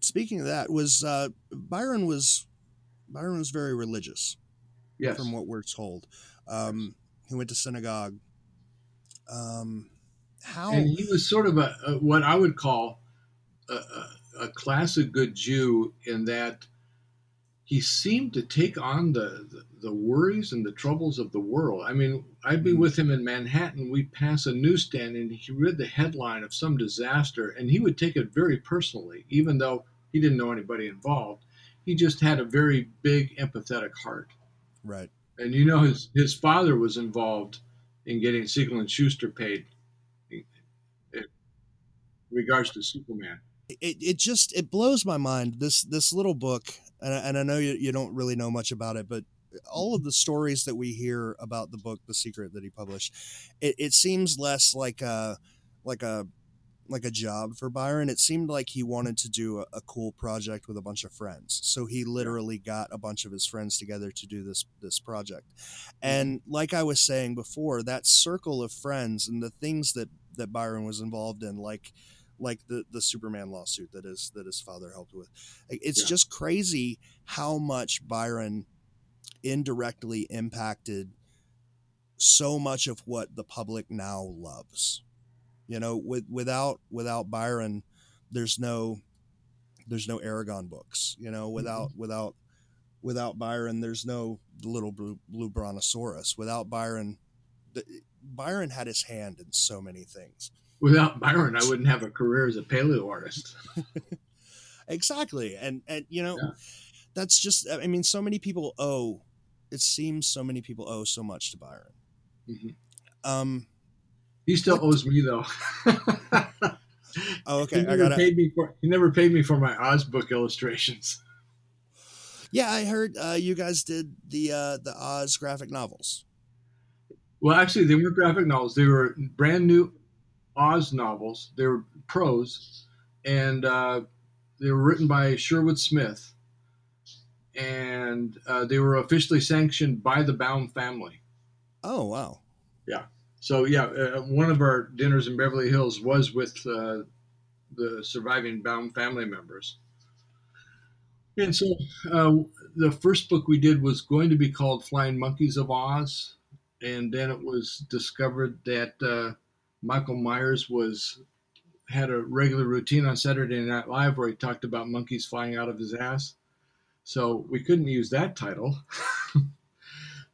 speaking of that, was uh, Byron was Byron was very religious. Yes. From what we're told, um, he went to synagogue. Um, how and he was sort of a, a what I would call a, a, a classic good Jew in that he seemed to take on the, the, the worries and the troubles of the world. I mean, I'd be mm-hmm. with him in Manhattan. We'd pass a newsstand and he read the headline of some disaster and he would take it very personally, even though he didn't know anybody involved. He just had a very big, empathetic heart. Right. And you know, his, his father was involved in getting Siegel and Shuster paid in, in regards to Superman. It, it just it blows my mind this this little book and I, and I know you, you don't really know much about it, but all of the stories that we hear about the book, The Secret that he published, it, it seems less like a like a like a job for Byron. It seemed like he wanted to do a, a, cool project with a bunch of friends. So he literally got a bunch of his friends together to do this this project. And like I was saying before, that circle of friends and the things that that Byron was involved in, like like the the Superman lawsuit that his that his father helped with. It's yeah. just crazy how much Byron indirectly impacted so much of what the public now loves. You know, with without without Byron, there's no there's no Eragon books. You know, without mm-hmm. without without Byron, there's no little blue, blue brontosaurus. Without Byron, the, Byron had his hand in so many things without Byron, I wouldn't have a career as a paleo artist. exactly. And and you know, Yeah. that's just. I mean, so many people owe. It seems so many people owe so much to Byron. Mhm. Um. He still owes me though. Oh, okay. he I never got. paid me for he never paid me for my Oz book illustrations. Yeah, I heard uh, you guys did the uh, the Oz graphic novels. Well, actually, they weren't graphic novels. They were brand new Oz novels. They were prose, and uh, they were written by Sherwood Smith, and uh, they were officially sanctioned by the Baum family. Oh wow. So yeah, uh, one of our dinners in Beverly Hills was with uh, the surviving Baum family members. And so uh, the first book we did was going to be called Flying Monkeys of Oz, and then it was discovered that uh, Michael Myers was had a regular routine on Saturday Night Live where he talked about monkeys flying out of his ass. So we couldn't use that title.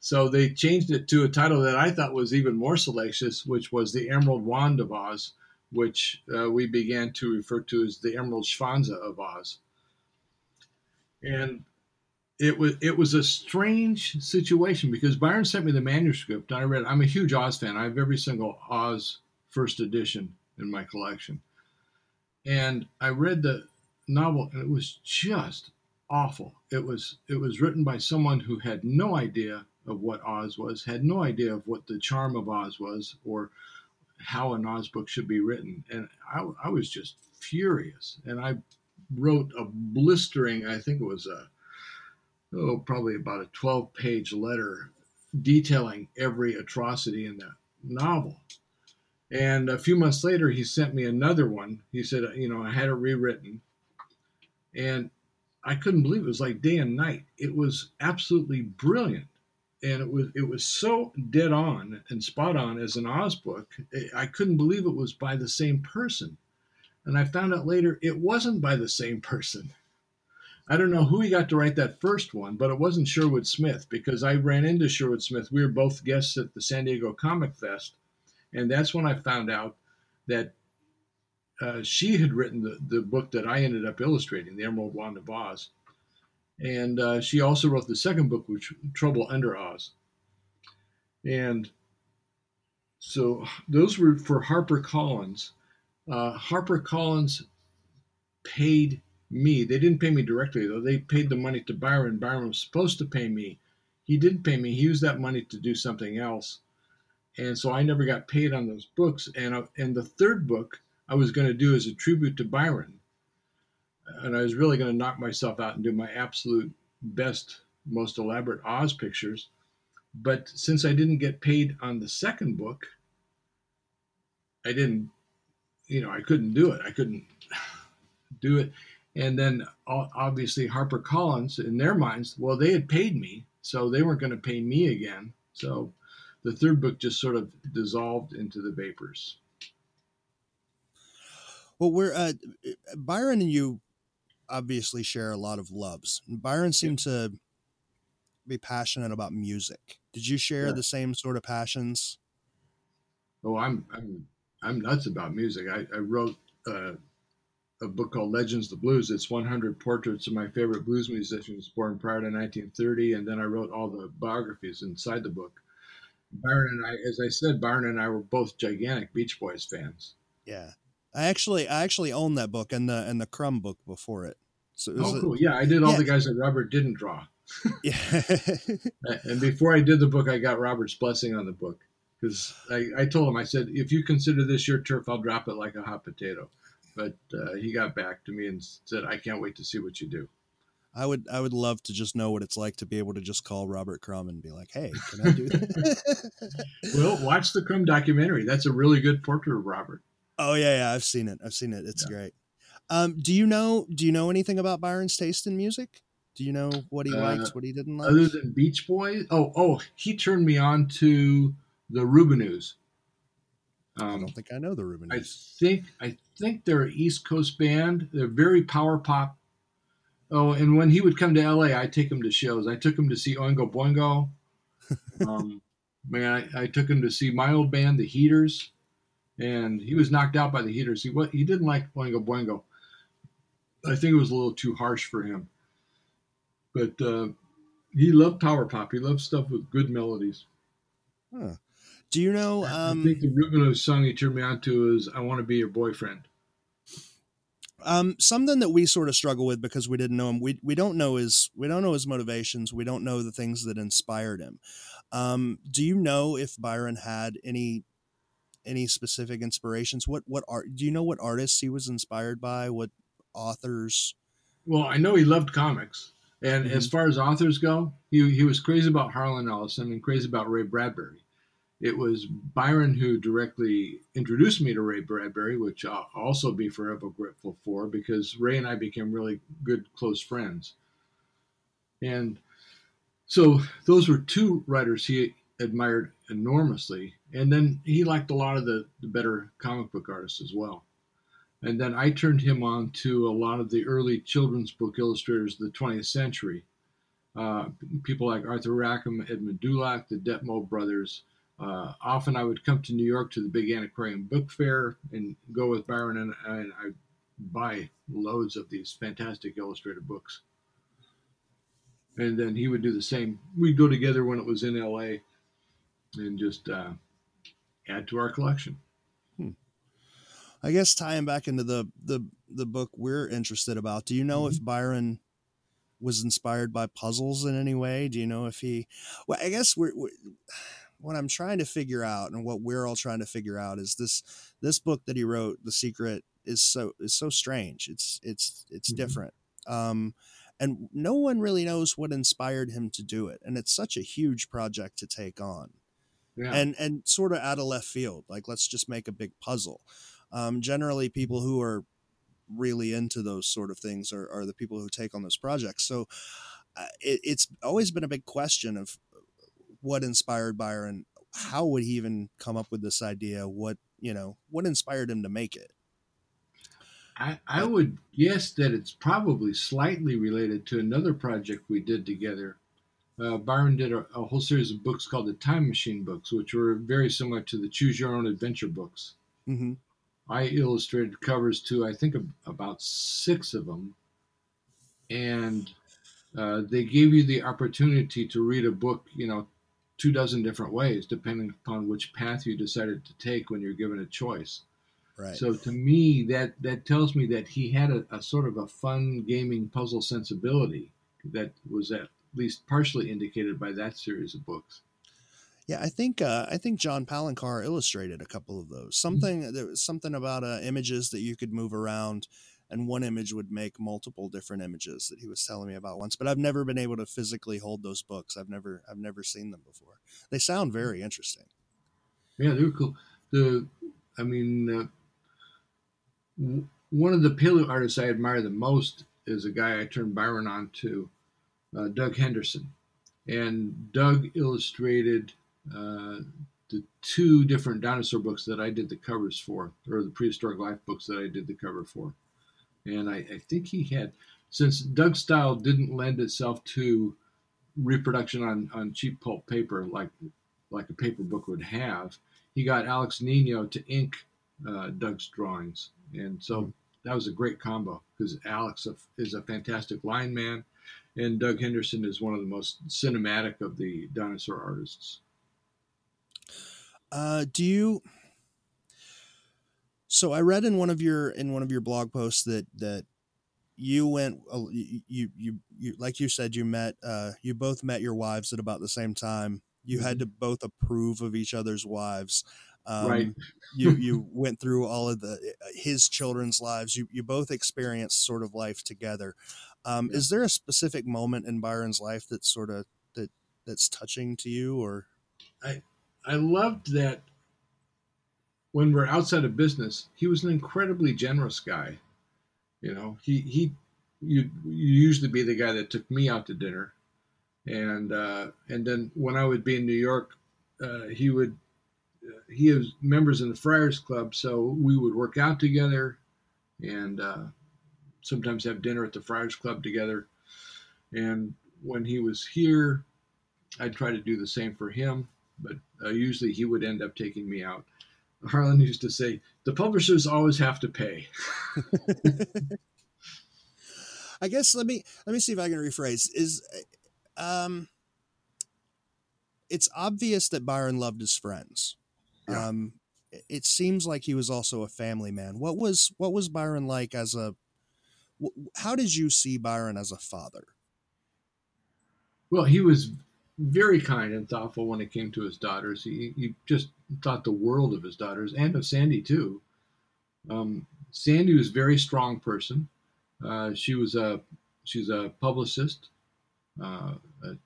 So they changed it to a title that I thought was even more salacious, which was the Emerald Wand of Oz, which uh, we began to refer to as the Emerald Schwanza of Oz. And it was it was a strange situation because Byron sent me the manuscript. And I read. I'm a huge Oz fan. I have every single Oz first edition in my collection, and I read the novel, and it was just awful. It was it was written by someone who had no idea of what Oz was, had no idea of what the charm of Oz was, or how an Oz book should be written, and I, I was just furious. And I wrote a blistering, I think it was a oh probably about a 12 page letter detailing every atrocity in the novel. And a few months later, he sent me another one. He said, you know, I had it rewritten, and I couldn't believe it. It was like day and night. It was absolutely brilliant, and it was it was so dead on and spot on as an Oz book. I couldn't believe it was by the same person, and I found out later it wasn't by the same person. I don't know who he got to write that first one, but it wasn't Sherwood Smith because I ran into Sherwood Smith. We were both guests at the San Diego Comic Fest, and that's when I found out that uh, she had written the, the book that I ended up illustrating, The Emerald Wand of Oz. And uh, she also wrote the second book, which Trouble Under Oz. And so those were for Harper Collins. Uh, Harper Collins paid me. They didn't pay me directly, though. They paid the money to Byron. Byron was supposed to pay me. He didn't pay me. He used that money to do something else. And so I never got paid on those books. And, uh, and the third book, I was going to do as a tribute to Byron. And I was really going to knock myself out and do my absolute best, most elaborate Oz pictures. But since I didn't get paid on the second book, I didn't, you know, I couldn't do it. I couldn't do it. And then obviously Harper Collins, in their minds, well, they had paid me, so they weren't going to pay me again. So the third book just sort of dissolved into the vapors. Well, we're uh, Byron and you obviously share a lot of loves. Byron seemed to be passionate about music. Did you share Yeah. the same sort of passions? Oh, I'm I'm I'm nuts about music. I, I wrote uh, a book called Legends of the Blues. It's 100 portraits of my favorite blues musicians born prior to 1930, and then I wrote all the biographies inside the book. Byron and I, as I said, Byron and I were both gigantic Beach Boys fans. Yeah, I actually I actually own that book and the and the Crumb book before it. So it was Oh, a- cool! Yeah, I did all Yeah. the guys that Robert didn't draw, yeah. and before I did the book, I got Robert's blessing on the book because I, I told him I said, if you consider this your turf, I'll drop it like a hot potato. But uh, he got back to me and said, I can't wait to see what you do. I would I would love to just know what it's like to be able to just call Robert Crumb and be like, "Hey, can I do that?" Well, watch the Crumb documentary. That's a really good portrait of Robert. Oh yeah, yeah, I've seen it. I've seen it. It's Yeah. great. Um, do you know do you know anything about Byron's taste in music? Do you know what he Uh, liked, what he didn't like? Other than Beach Boys, oh, oh, he turned me on to the Rubinoos. I Um, don't think I know the Rubinoos. I think I think they're an East Coast band. They're very power pop. Oh, and when he would come to LA, I take him to shows. I took him to see Oingo Boingo. Um, man, I, I took him to see my old band, the Heaters, and he was knocked out by the Heaters. He he didn't like Oingo Boingo. I think it was a little too harsh for him. But uh, he loved power pop. He loved stuff with good melodies. Huh. Do you know? Um, I think the Rubino song he turned me on to is "I Want to Be Your Boyfriend." Um, something that we sort of struggle with because we didn't know him. We we don't know his we don't know his motivations. We don't know the things that inspired him. Um, do you know if Byron had any any specific inspirations? What what art? Do you know what artists he was inspired by? What authors? Well, I know he loved comics, and mm-hmm. as far as authors go, he he was crazy about Harlan Ellison and crazy about Ray Bradbury. It was Byron who directly introduced me to Ray Bradbury, which I'll also be forever grateful for because Ray and I became really good, close friends. And so those were two writers he admired enormously. And then he liked a lot of the, the better comic book artists as well. And then I turned him on to a lot of the early children's book illustrators of the 20th century. Uh, people like Arthur Rackham, Edmund Dulac, the Detmold brothers. Uh, often I would come to New York to the big antiquarian book fair and go with Byron, and, and I buy loads of these fantastic illustrated books. And then he would do the same. We'd go together when it was in LA and just uh, add to our collection. Hmm. I guess tying back into the the the book we're interested about. Do you know mm-hmm. if Byron was inspired by puzzles in any way? Do you know if he? Well, I guess we're, we're what I'm trying to figure out, and what we're all trying to figure out, is this this book that he wrote, The Secret, is so is so strange. It's it's it's mm-hmm. different. Um, and no one really knows what inspired him to do it and it's such a huge project to take on yeah. and and sort of out of left field. Like let's just make a big puzzle. Um, generally, people who are really into those sort of things are, are the people who take on those projects. So uh, it, it's always been a big question of what inspired Byron. How would he even come up with this idea? What you know, what inspired him to make it? I, I would guess that it's probably slightly related to another project we did together uh, Byron did a, a, whole series of books called the Time Machine books, which were very similar to the Choose Your Own Adventure books. Mm-hmm. I illustrated covers to, I think, about six of them, and uh, they gave you the opportunity to read a book, you know, two dozen different ways, depending upon which path you decided to take when you're given a choice. Right. So to me, that that tells me that he had a, a sort of a fun gaming puzzle sensibility that was at least partially indicated by that series of books. Yeah, I think uh, I think John Palencar illustrated a couple of those. Mm-hmm. Something mm-hmm. there was something about uh, images that you could move around, and one image would make multiple different images that he was telling me about once. But I've never been able to physically hold those books. I've never I've never seen them before. They sound mm-hmm. very interesting. Yeah, they were cool. The I mean, uh, one of the paleo artists I admire the most is a guy I turned Byron on to uh, Doug Henderson. And Doug illustrated uh, the two different dinosaur books that I did the covers for, or the prehistoric life books that I did the cover for. And I, I think he had, since Doug's style didn't lend itself to reproduction on, on cheap pulp paper like like a paper book would have, he got Alex Nino to ink uh, Doug's drawings. And so that was a great combo because Alex is a fantastic line man and Doug Henderson is one of the most cinematic of the dinosaur artists. Uh, do you? So I read in one of your in one of your blog posts that that you went uh, you, you you like you said you met uh, you both met your wives at about the same time. You mm-hmm. had to both approve of each other's wives. Um, right. you you went through all of the uh, his children's lives. You you both experienced sort of life together. Um, yeah. Is there a specific moment in Byron's life that's sort of that that's touching to you, or? I I loved that when we're outside of business, he was an incredibly generous guy. You know, he he you you usually be the guy that took me out to dinner, and uh, and then when I would be in New York, uh, he would uh, he was members in the Friars Club, so we would work out together, and uh, sometimes have dinner at the Friars Club together. And when he was here, I'd try to do the same for him, but uh, usually he would end up taking me out. Harlan used to say, "The publishers always have to pay." I guess let me let me see if I can rephrase. Is um, it's obvious that Byron loved his friends. Yeah. Um, it- it seems like he was also a family man. What was what was Byron like as a? How did you see Byron as a father? Well, he was very kind and thoughtful when it came to his daughters. He, he just thought the world of his daughters and of Sandy too. Um, Sandy was a very strong person. Uh, she was a she's a publicist, uh, a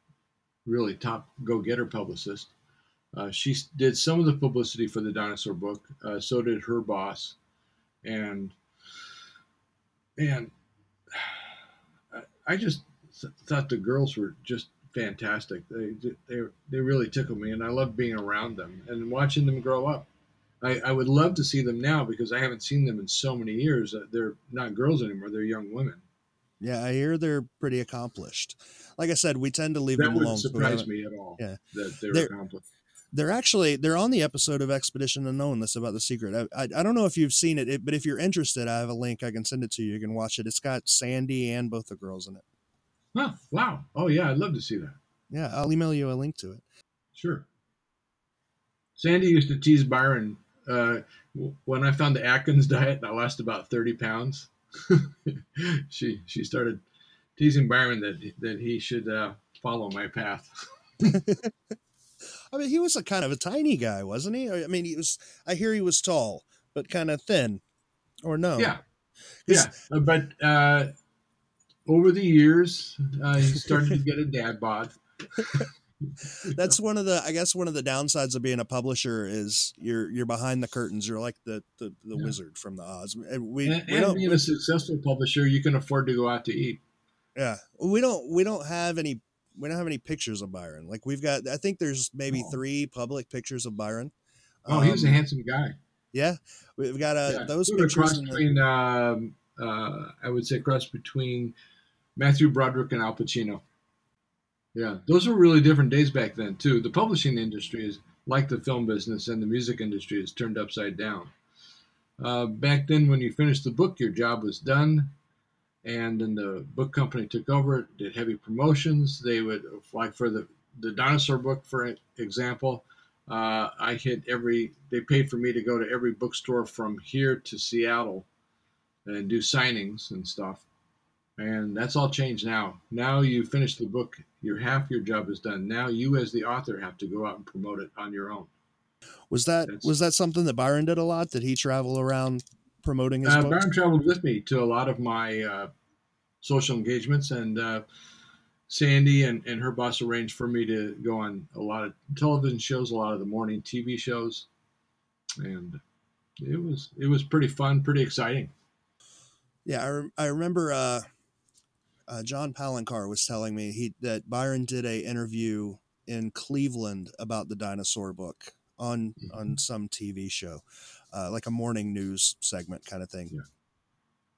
really top go-getter publicist. Uh, she did some of the publicity for the dinosaur book. Uh, so did her boss, and and I- just thought the girls were just fantastic. They they they really tickled me, and I loved being around them and watching them grow up. I, I would love to see them now because I haven't seen them in so many years. Uh, They're not girls anymore; they're young women. Yeah, I hear they're pretty accomplished. Like I said, we tend to leave That them alone. That wouldn't surprise me at all. Yeah. that they're, They're- accomplished. They're actually they're on the episode of Expedition Unknown that's about the secret. I, I, I don't know if you've seen it, it, but if you're interested, I have a link. I can send it to you. You can watch it. It's got Sandy and both the girls in it. Huh, wow! Oh yeah, I'd love to see that. Yeah, I'll email you a link to it. Sure. Sandy used to tease Byron uh, when I found the Atkins diet and I lost about thirty pounds. she she started teasing Byron that that he should uh, follow my path. I mean, he was a kind of a tiny guy, wasn't he? I mean, he was. I hear he was tall, but kind of thin, or no? Yeah, yeah. But uh, over the years, uh, he started to get a dad bod. That's one of the. I guess one of the downsides of being a publisher is you're you're behind the curtains. You're like the the, the Yeah. wizard from the Oz. And we And, we and being a successful publisher, you can afford to go out to eat. Yeah, we don't. We don't have any. We don't have any pictures of Byron. Like we've got. I think there's maybe Oh. three public pictures of Byron. Oh, he was a Um, handsome guy. Yeah, we've got uh, Yeah, those sort pictures. cross between, um, uh, I would say, cross between Matthew Broderick and Al Pacino. Yeah, those were really different days back then too. The publishing industry is like the film business, and the music industry is turned upside down. Uh, back then, when you finished the book, your job was done, and then the book company took over. Did heavy promotions. They would like for the the dinosaur book, for example. Uh, I hit every. They paid for me to go to every bookstore from here to Seattle, and do signings and stuff. And that's all changed now. Now you finish the book, your half your job is done. Now you, as the author, have to go out and promote it on your own. Was that That's- was that something that Byron did a lot? Did he travel around promoting his Uh, books? Byron traveled with me to a lot of my uh, social engagements, and uh, Sandy and, and her boss arranged for me to go on a lot of television shows, a lot of the morning TV shows, and it was it was pretty fun, pretty exciting. Yeah, I, rem- I remember uh, uh, John Palencar was telling me he that Byron did a interview in Cleveland about the dinosaur book on Mhm. on some TV show, uh, like a morning news segment kind of thing. Yeah.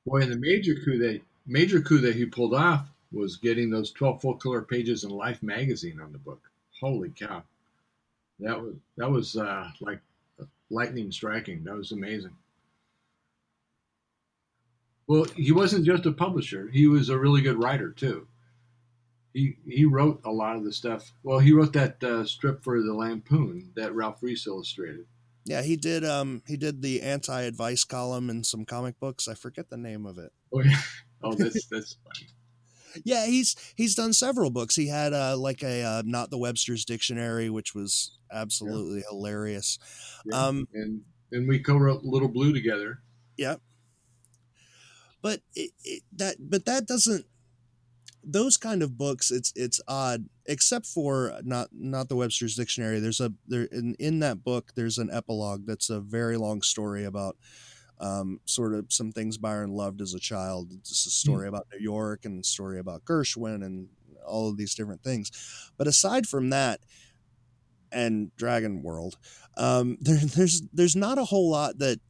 Boy, and the major coup that major coup that he pulled off was getting those twelve full color pages in Life magazine on the book. Holy cow, that was that was uh, like lightning striking. That was amazing. Well, he wasn't just a publisher; he was a really good writer too. He he wrote a lot of the stuff. Well, he wrote that uh, strip for the Lampoon that Ralph Reese illustrated. Yeah, he did. Um, he did the anti-advice column in some comic books. I forget the name of it. Oh, yeah. oh that's that's funny. Yeah, he's he's done several books. He had uh, like a uh, not the Webster's Dictionary, which was absolutely hilarious. Yeah. Um, and and we co-wrote Little Blue together. Yeah. But it, it, that but that doesn't those kind of books it's it's odd except for not not the webster's dictionary. There's a there in, in that book there's an epilogue that's a very long story about um, sort of some things byron loved as a child. It's a story about new york and a story about gershwin and all of these different things. But aside from that and dragon world um, there, there's there's not a whole lot that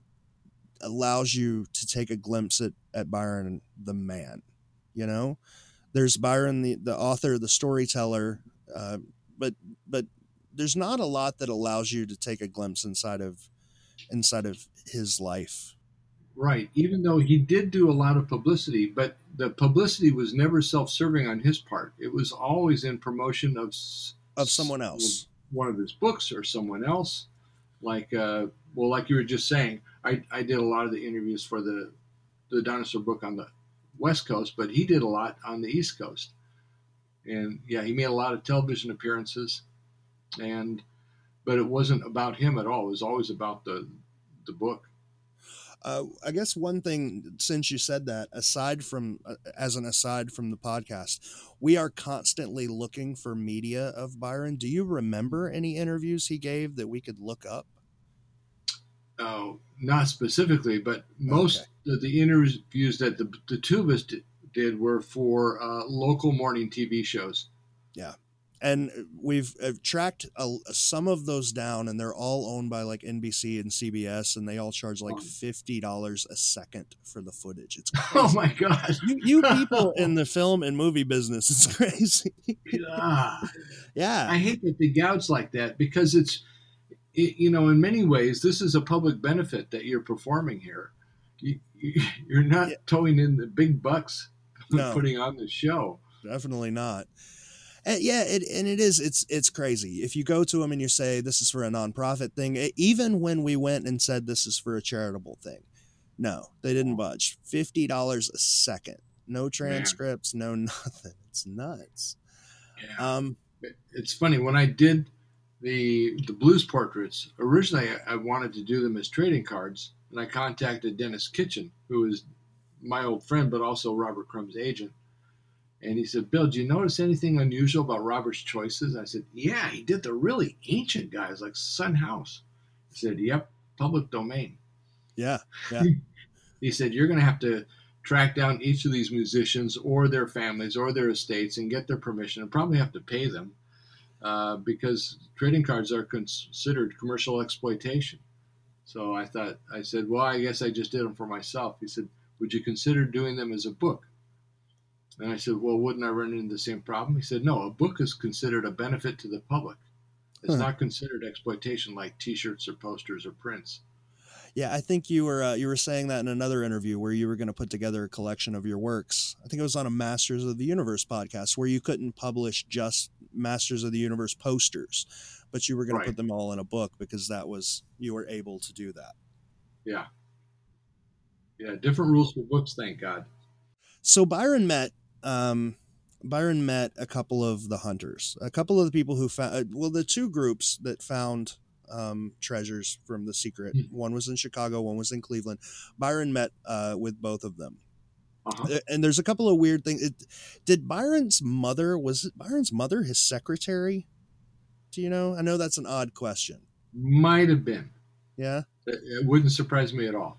allows you to take a glimpse at, at Byron the man. You know, there's Byron the the author, the storyteller, uh, but but there's not a lot that allows you to take a glimpse inside of inside of his life. Right. Even though he did do a lot of publicity, but the publicity was never self-serving on his part. It was always in promotion of of someone else, one of his books or someone else. Like, uh, well, like you were just saying, I, I did a lot of the interviews for the the dinosaur book on the West Coast, but he did a lot on the East Coast. And yeah, he made a lot of television appearances, and but it wasn't about him at all. It was always about the the book. Uh, I guess one thing, since you said that, aside from uh, as an aside from the podcast, we are constantly looking for media of Byron. Do you remember any interviews he gave that we could look up? Oh, not specifically, but most okay. of the interviews that the, the two of us did, did were for uh, local morning TV shows. Yeah. And we've uh, tracked a, some of those down and they're all owned by like nbc and cbs and they all charge like $50 a second for the footage. It's crazy. oh my god. You, you people in the film and movie business it's crazy. Yeah. Yeah. I hate that they gouge like that because it's it, you know in many ways this is a public benefit that you're performing here you, you, are not yeah. towing in the big bucks no, putting on the show definitely not and yeah, it, and it is. It's it's crazy. If you go to them and you say this is for a nonprofit thing, it, even when we went and said this is for a charitable thing, no, they didn't budge. Fifty dollars a second, no transcripts, no nothing. It's nuts. Yeah. Um, it's funny when I did the the blues portraits. Originally, I, wanted to do them as trading cards, and I contacted Denis Kitchen, who is my old friend, but also Robert Crumb's agent and he said, Bill, do you notice anything unusual about Robert's choices? I said, Yeah, he did the really ancient guys like Son House. He said, Yep, public domain. Yeah. Yeah. he said, You're going to have to track down each of these musicians or their families or their estates and get their permission and probably have to pay them uh, because trading cards are considered commercial exploitation. So I thought, I said, Well, I guess I just did them for myself. He said, Would you consider doing them as a book? And I said, Well, wouldn't I run into the same problem? He said, No, a book is considered a benefit to the public. It's huh. not considered exploitation like t shirts or posters or prints. Yeah, I think you were uh, you were saying that in another interview where you were going to put together a collection of your works. I think it was on a Masters of the Universe podcast where you couldn't publish just Masters of the Universe posters, but you were going right. to put them all in a book because that was you were able to do that. Yeah. Yeah, different rules for books, thank God. So Byron met um, Byron met a couple of the hunters, a couple of the people who found, uh, well, the two groups that found um, treasures from the secret. Mm-hmm. One was in Chicago, one was in Cleveland. Byron met uh, with both of them. Uh-huh. And there's a couple of weird things. It, did Byron's mother, was it Byron's mother his secretary? Do you know? I know that's an odd question. Might have been. Yeah. It, it wouldn't surprise me at all.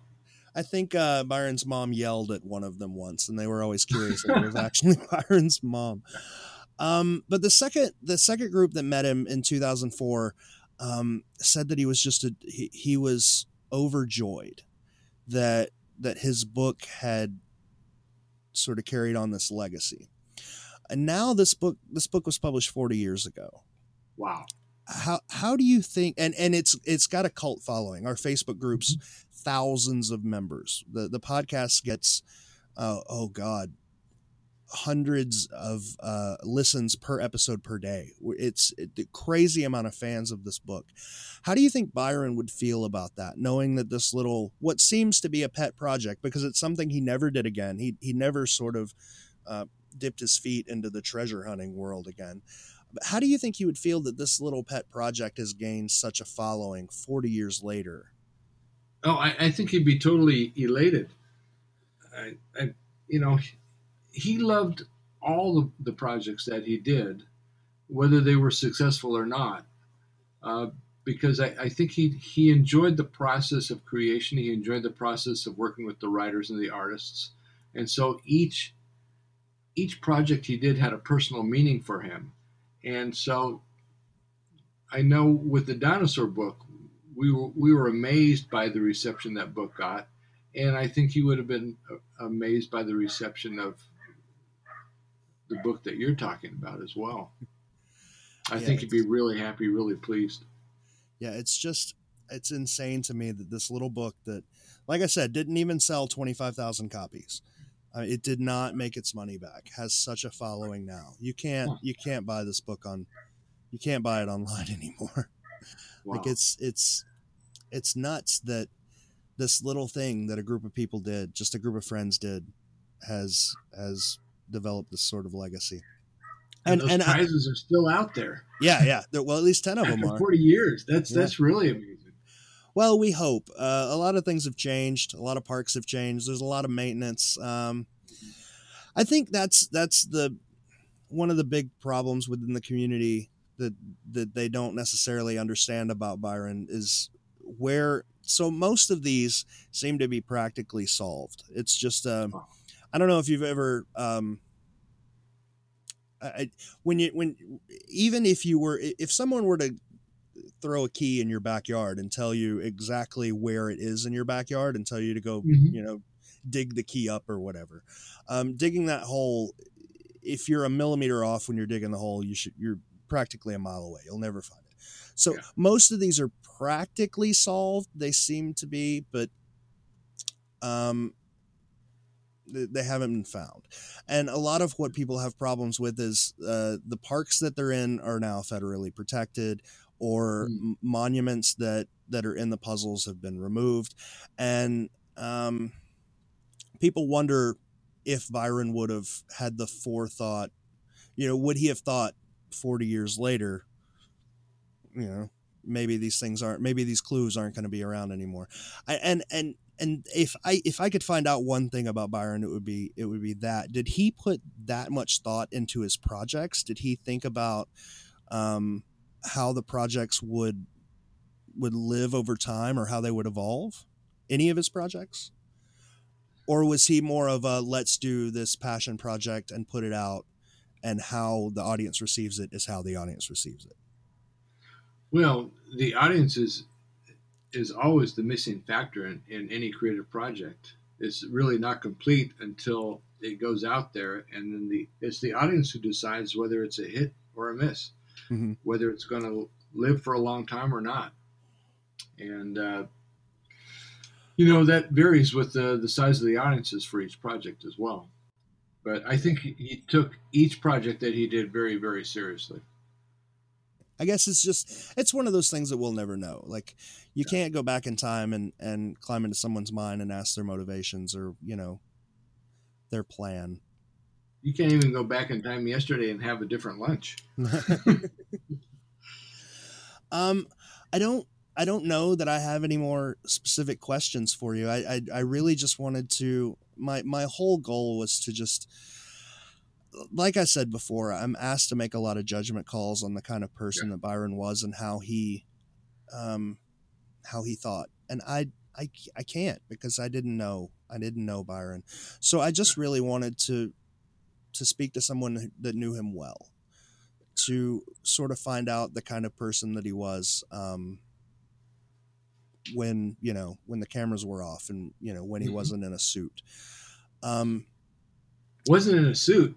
I think uh, Byron's mom yelled at one of them once, and they were always curious if it was actually Byron's mom. Um, but the second the second group that met him in 2004 um, said that he was just a he, he was overjoyed that that his book had sort of carried on this legacy. And now this book this book was published 40 years ago. Wow how how do you think and and it's it's got a cult following our facebook groups mm-hmm. thousands of members the the podcast gets uh, oh god hundreds of uh, listens per episode per day it's a crazy amount of fans of this book how do you think byron would feel about that knowing that this little what seems to be a pet project because it's something he never did again he, he never sort of uh, dipped his feet into the treasure hunting world again how do you think he would feel that this little pet project has gained such a following 40 years later? Oh, I, I think he'd be totally elated. I, I, you know, he loved all the, the projects that he did, whether they were successful or not, uh, because I, I think he he enjoyed the process of creation. He enjoyed the process of working with the writers and the artists, and so each each project he did had a personal meaning for him and so I know with the dinosaur book, we were, we were amazed by the reception that book got. And I think he would have been amazed by the reception of the book that you're talking about as well. I yeah, think he'd be really happy, really pleased. Yeah, it's just it's insane to me that this little book that, like I said, didn't even sell twenty five thousand copies. Uh, it did not make its money back. Has such a following now. You can't you can't buy this book on, you can't buy it online anymore. Wow. Like it's it's it's nuts that this little thing that a group of people did, just a group of friends did, has has developed this sort of legacy. and, And those and I, prizes are still out there yeah, yeah. There, well, at least ten of them are. 40 years. That's Yeah. that's really amazing. Well, we hope. Uh, a lot of things have changed. A lot of parks have changed. There's a lot of maintenance. Um, I think that's that's the one of the big problems within the community that that they don't necessarily understand about Byron is where. So most of these seem to be practically solved. It's just uh, I don't know if you've ever um, I, when you when even if you were if someone were to throw a key in your backyard and tell you exactly where it is in your backyard and tell you to go Mhm. you know dig the key up or whatever um, digging that hole if you're a millimeter off when you're digging the hole you should you're practically a mile away you'll never find it so Yeah. most of these are practically solved they seem to be but um they haven't been found. And a lot of what people have problems with is uh, the parks that they're in are now federally protected or Mm. m- monuments that that are in the puzzles have been removed. And um, people wonder if byron would have had the forethought you know would he have thought 40 years later you know maybe these things aren't maybe these clues aren't going to be around anymore. I, and and and if i if i could find out one thing about byron it would be it would be that. Did he put that much thought into his projects? Did he think about um how the projects would would live over time or how they would evolve? Any of his projects? Or was he more of a let's do this passion project and put it out and how the audience receives it is how the audience receives it Well, the audience is is always the missing factor in, in any creative project. It's really not complete until it goes out there, and then the it's the audience who decides whether it's a hit or a miss, Mhm. whether it's going to live for a long time or not. And uh, you know that varies with the the size of the audiences for each project as well. But I think he took each project that he did very very seriously. I guess it's just it's one of those things that we'll never know. Like you can't go back in time and and climb into someone's mind and ask their motivations or you know their plan. You can't even go back in time yesterday and have a different lunch. um, I don't I don't know that I have any more specific questions for you. I I, I really just wanted to my my whole goal was to just like I said before, I'm asked to make a lot of judgment calls on the kind of person that Byron was and how he um how he thought. And I I I can't because I didn't know I didn't know Byron. So I just really wanted to to speak to someone that knew him well to sort of find out the kind of person that he was um, when you know when the cameras were off and you know when he Mhm. wasn't in a suit um, Wasn't in a suit.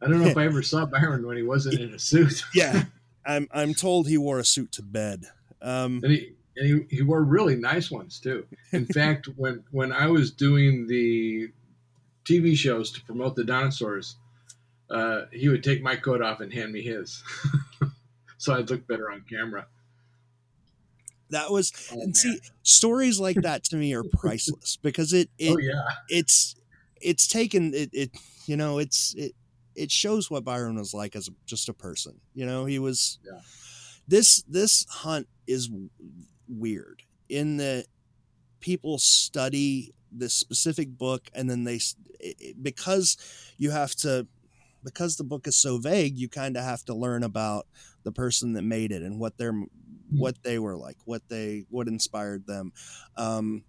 I don't know if I ever saw Byron when he wasn't in a suit. yeah I'm, I'm told he wore a suit to bed um, and he and he, he wore really nice ones too. In fact, when when I was doing the TV shows to promote the dinosaurs, uh, he would take my coat off and hand me his, so I'd look better on camera. that was Oh, and see stories like that to me are priceless because it, it oh yeah, it's it's taken it, it you know it's it it shows what byron was like as a, just a person you know he was Yeah. this this hunt is weird in that people study this specific book and then they it, it- because you have to because the book is so vague you kind of have to learn about the person that made it and what their what they were like what they what inspired them um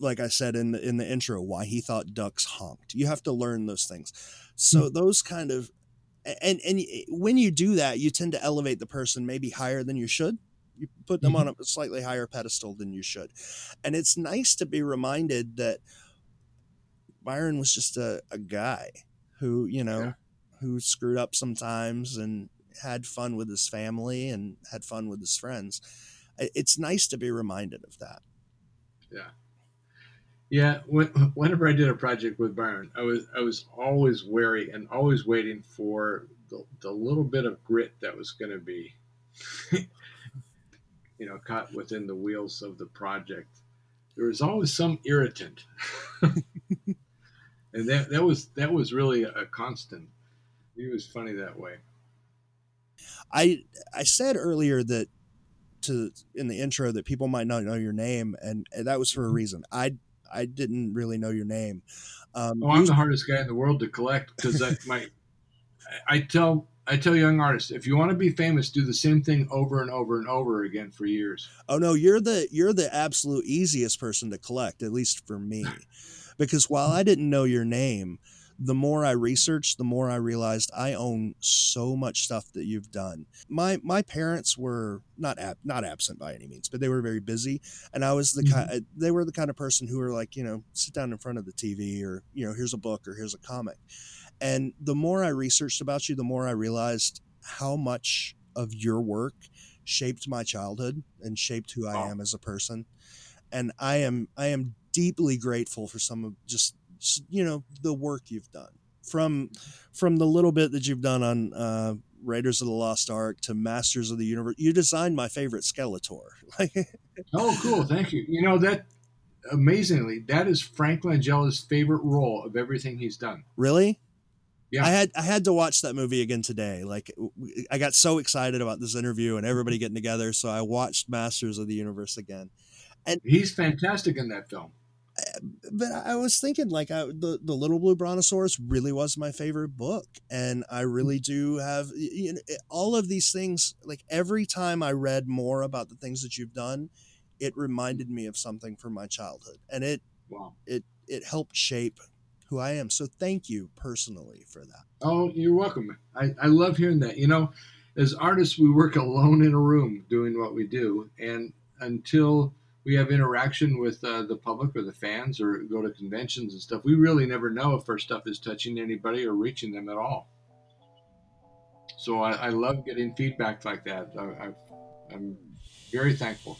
like I said in the in the intro, why he thought ducks honked. You have to learn those things. So mm. those kind of and and when you do that, you tend to elevate the person maybe higher than you should. You put them on mm-hmm. a slightly higher pedestal than you should. And it's nice to be reminded that Byron was just a, a guy who, you know, Yeah. who screwed up sometimes and had fun with his family and had fun with his friends. it's nice to be reminded of that. Yeah. Yeah, when, whenever I did a project with Byron, I was I was always wary and always waiting for the, the little bit of grit that was going to be, you know, caught within the wheels of the project. There was always some irritant, and that that was that was really a constant. He was funny that way. I I said earlier that to in the intro that people might not know your name, and, and that was for a reason. I I didn't really know your name. Um, oh, I'm the hardest guy in the world to collect because my I tell I tell young artists if you want to be famous, do the same thing over and over and over again for years. Oh no, you're the you're the absolute easiest person to collect, at least for me, because while I didn't know your name, the more I researched, the more I realized I own so much stuff that you've done. My my parents were not ab- not absent by any means, but they were very busy, and I was the mm-hmm. kind. They were the kind of person who were like, you know, sit down in front of the TV, or you know, here's a book, or here's a comic. And the more I researched about you, the more I realized how much of your work shaped my childhood and shaped who I am as a person. And I am I am deeply grateful for some of just you know the work you've done from from the little bit that you've done on uh, Raiders of the Lost Ark to Masters of the Universe. You designed my favorite Skeletor. oh, cool! Thank you. You know that amazingly, that is Frank Langella's favorite role of everything he's done. Really? Yeah. I had I had to watch that movie again today. Like I got so excited about this interview and everybody getting together, so I watched Masters of the Universe again. And he's fantastic in that film but I was thinking like I, the the Little Blue Brontosaurus really was my favorite book, and I really mm-hmm. do have you know, eh, all of these things. Like every time I read more about the things that you've done, it reminded me of something from my childhood, and it wow. it it helped shape who I am. So thank you personally for that. Oh, you're welcome. I, I love hearing that. You know, as artists, we work alone in a room doing what we do, and until we have interaction with uh, the public or the fans or go to conventions and stuff, we really never know if our stuff is touching anybody or reaching them at all. So I, I love getting feedback like that. I, I'm very thankful.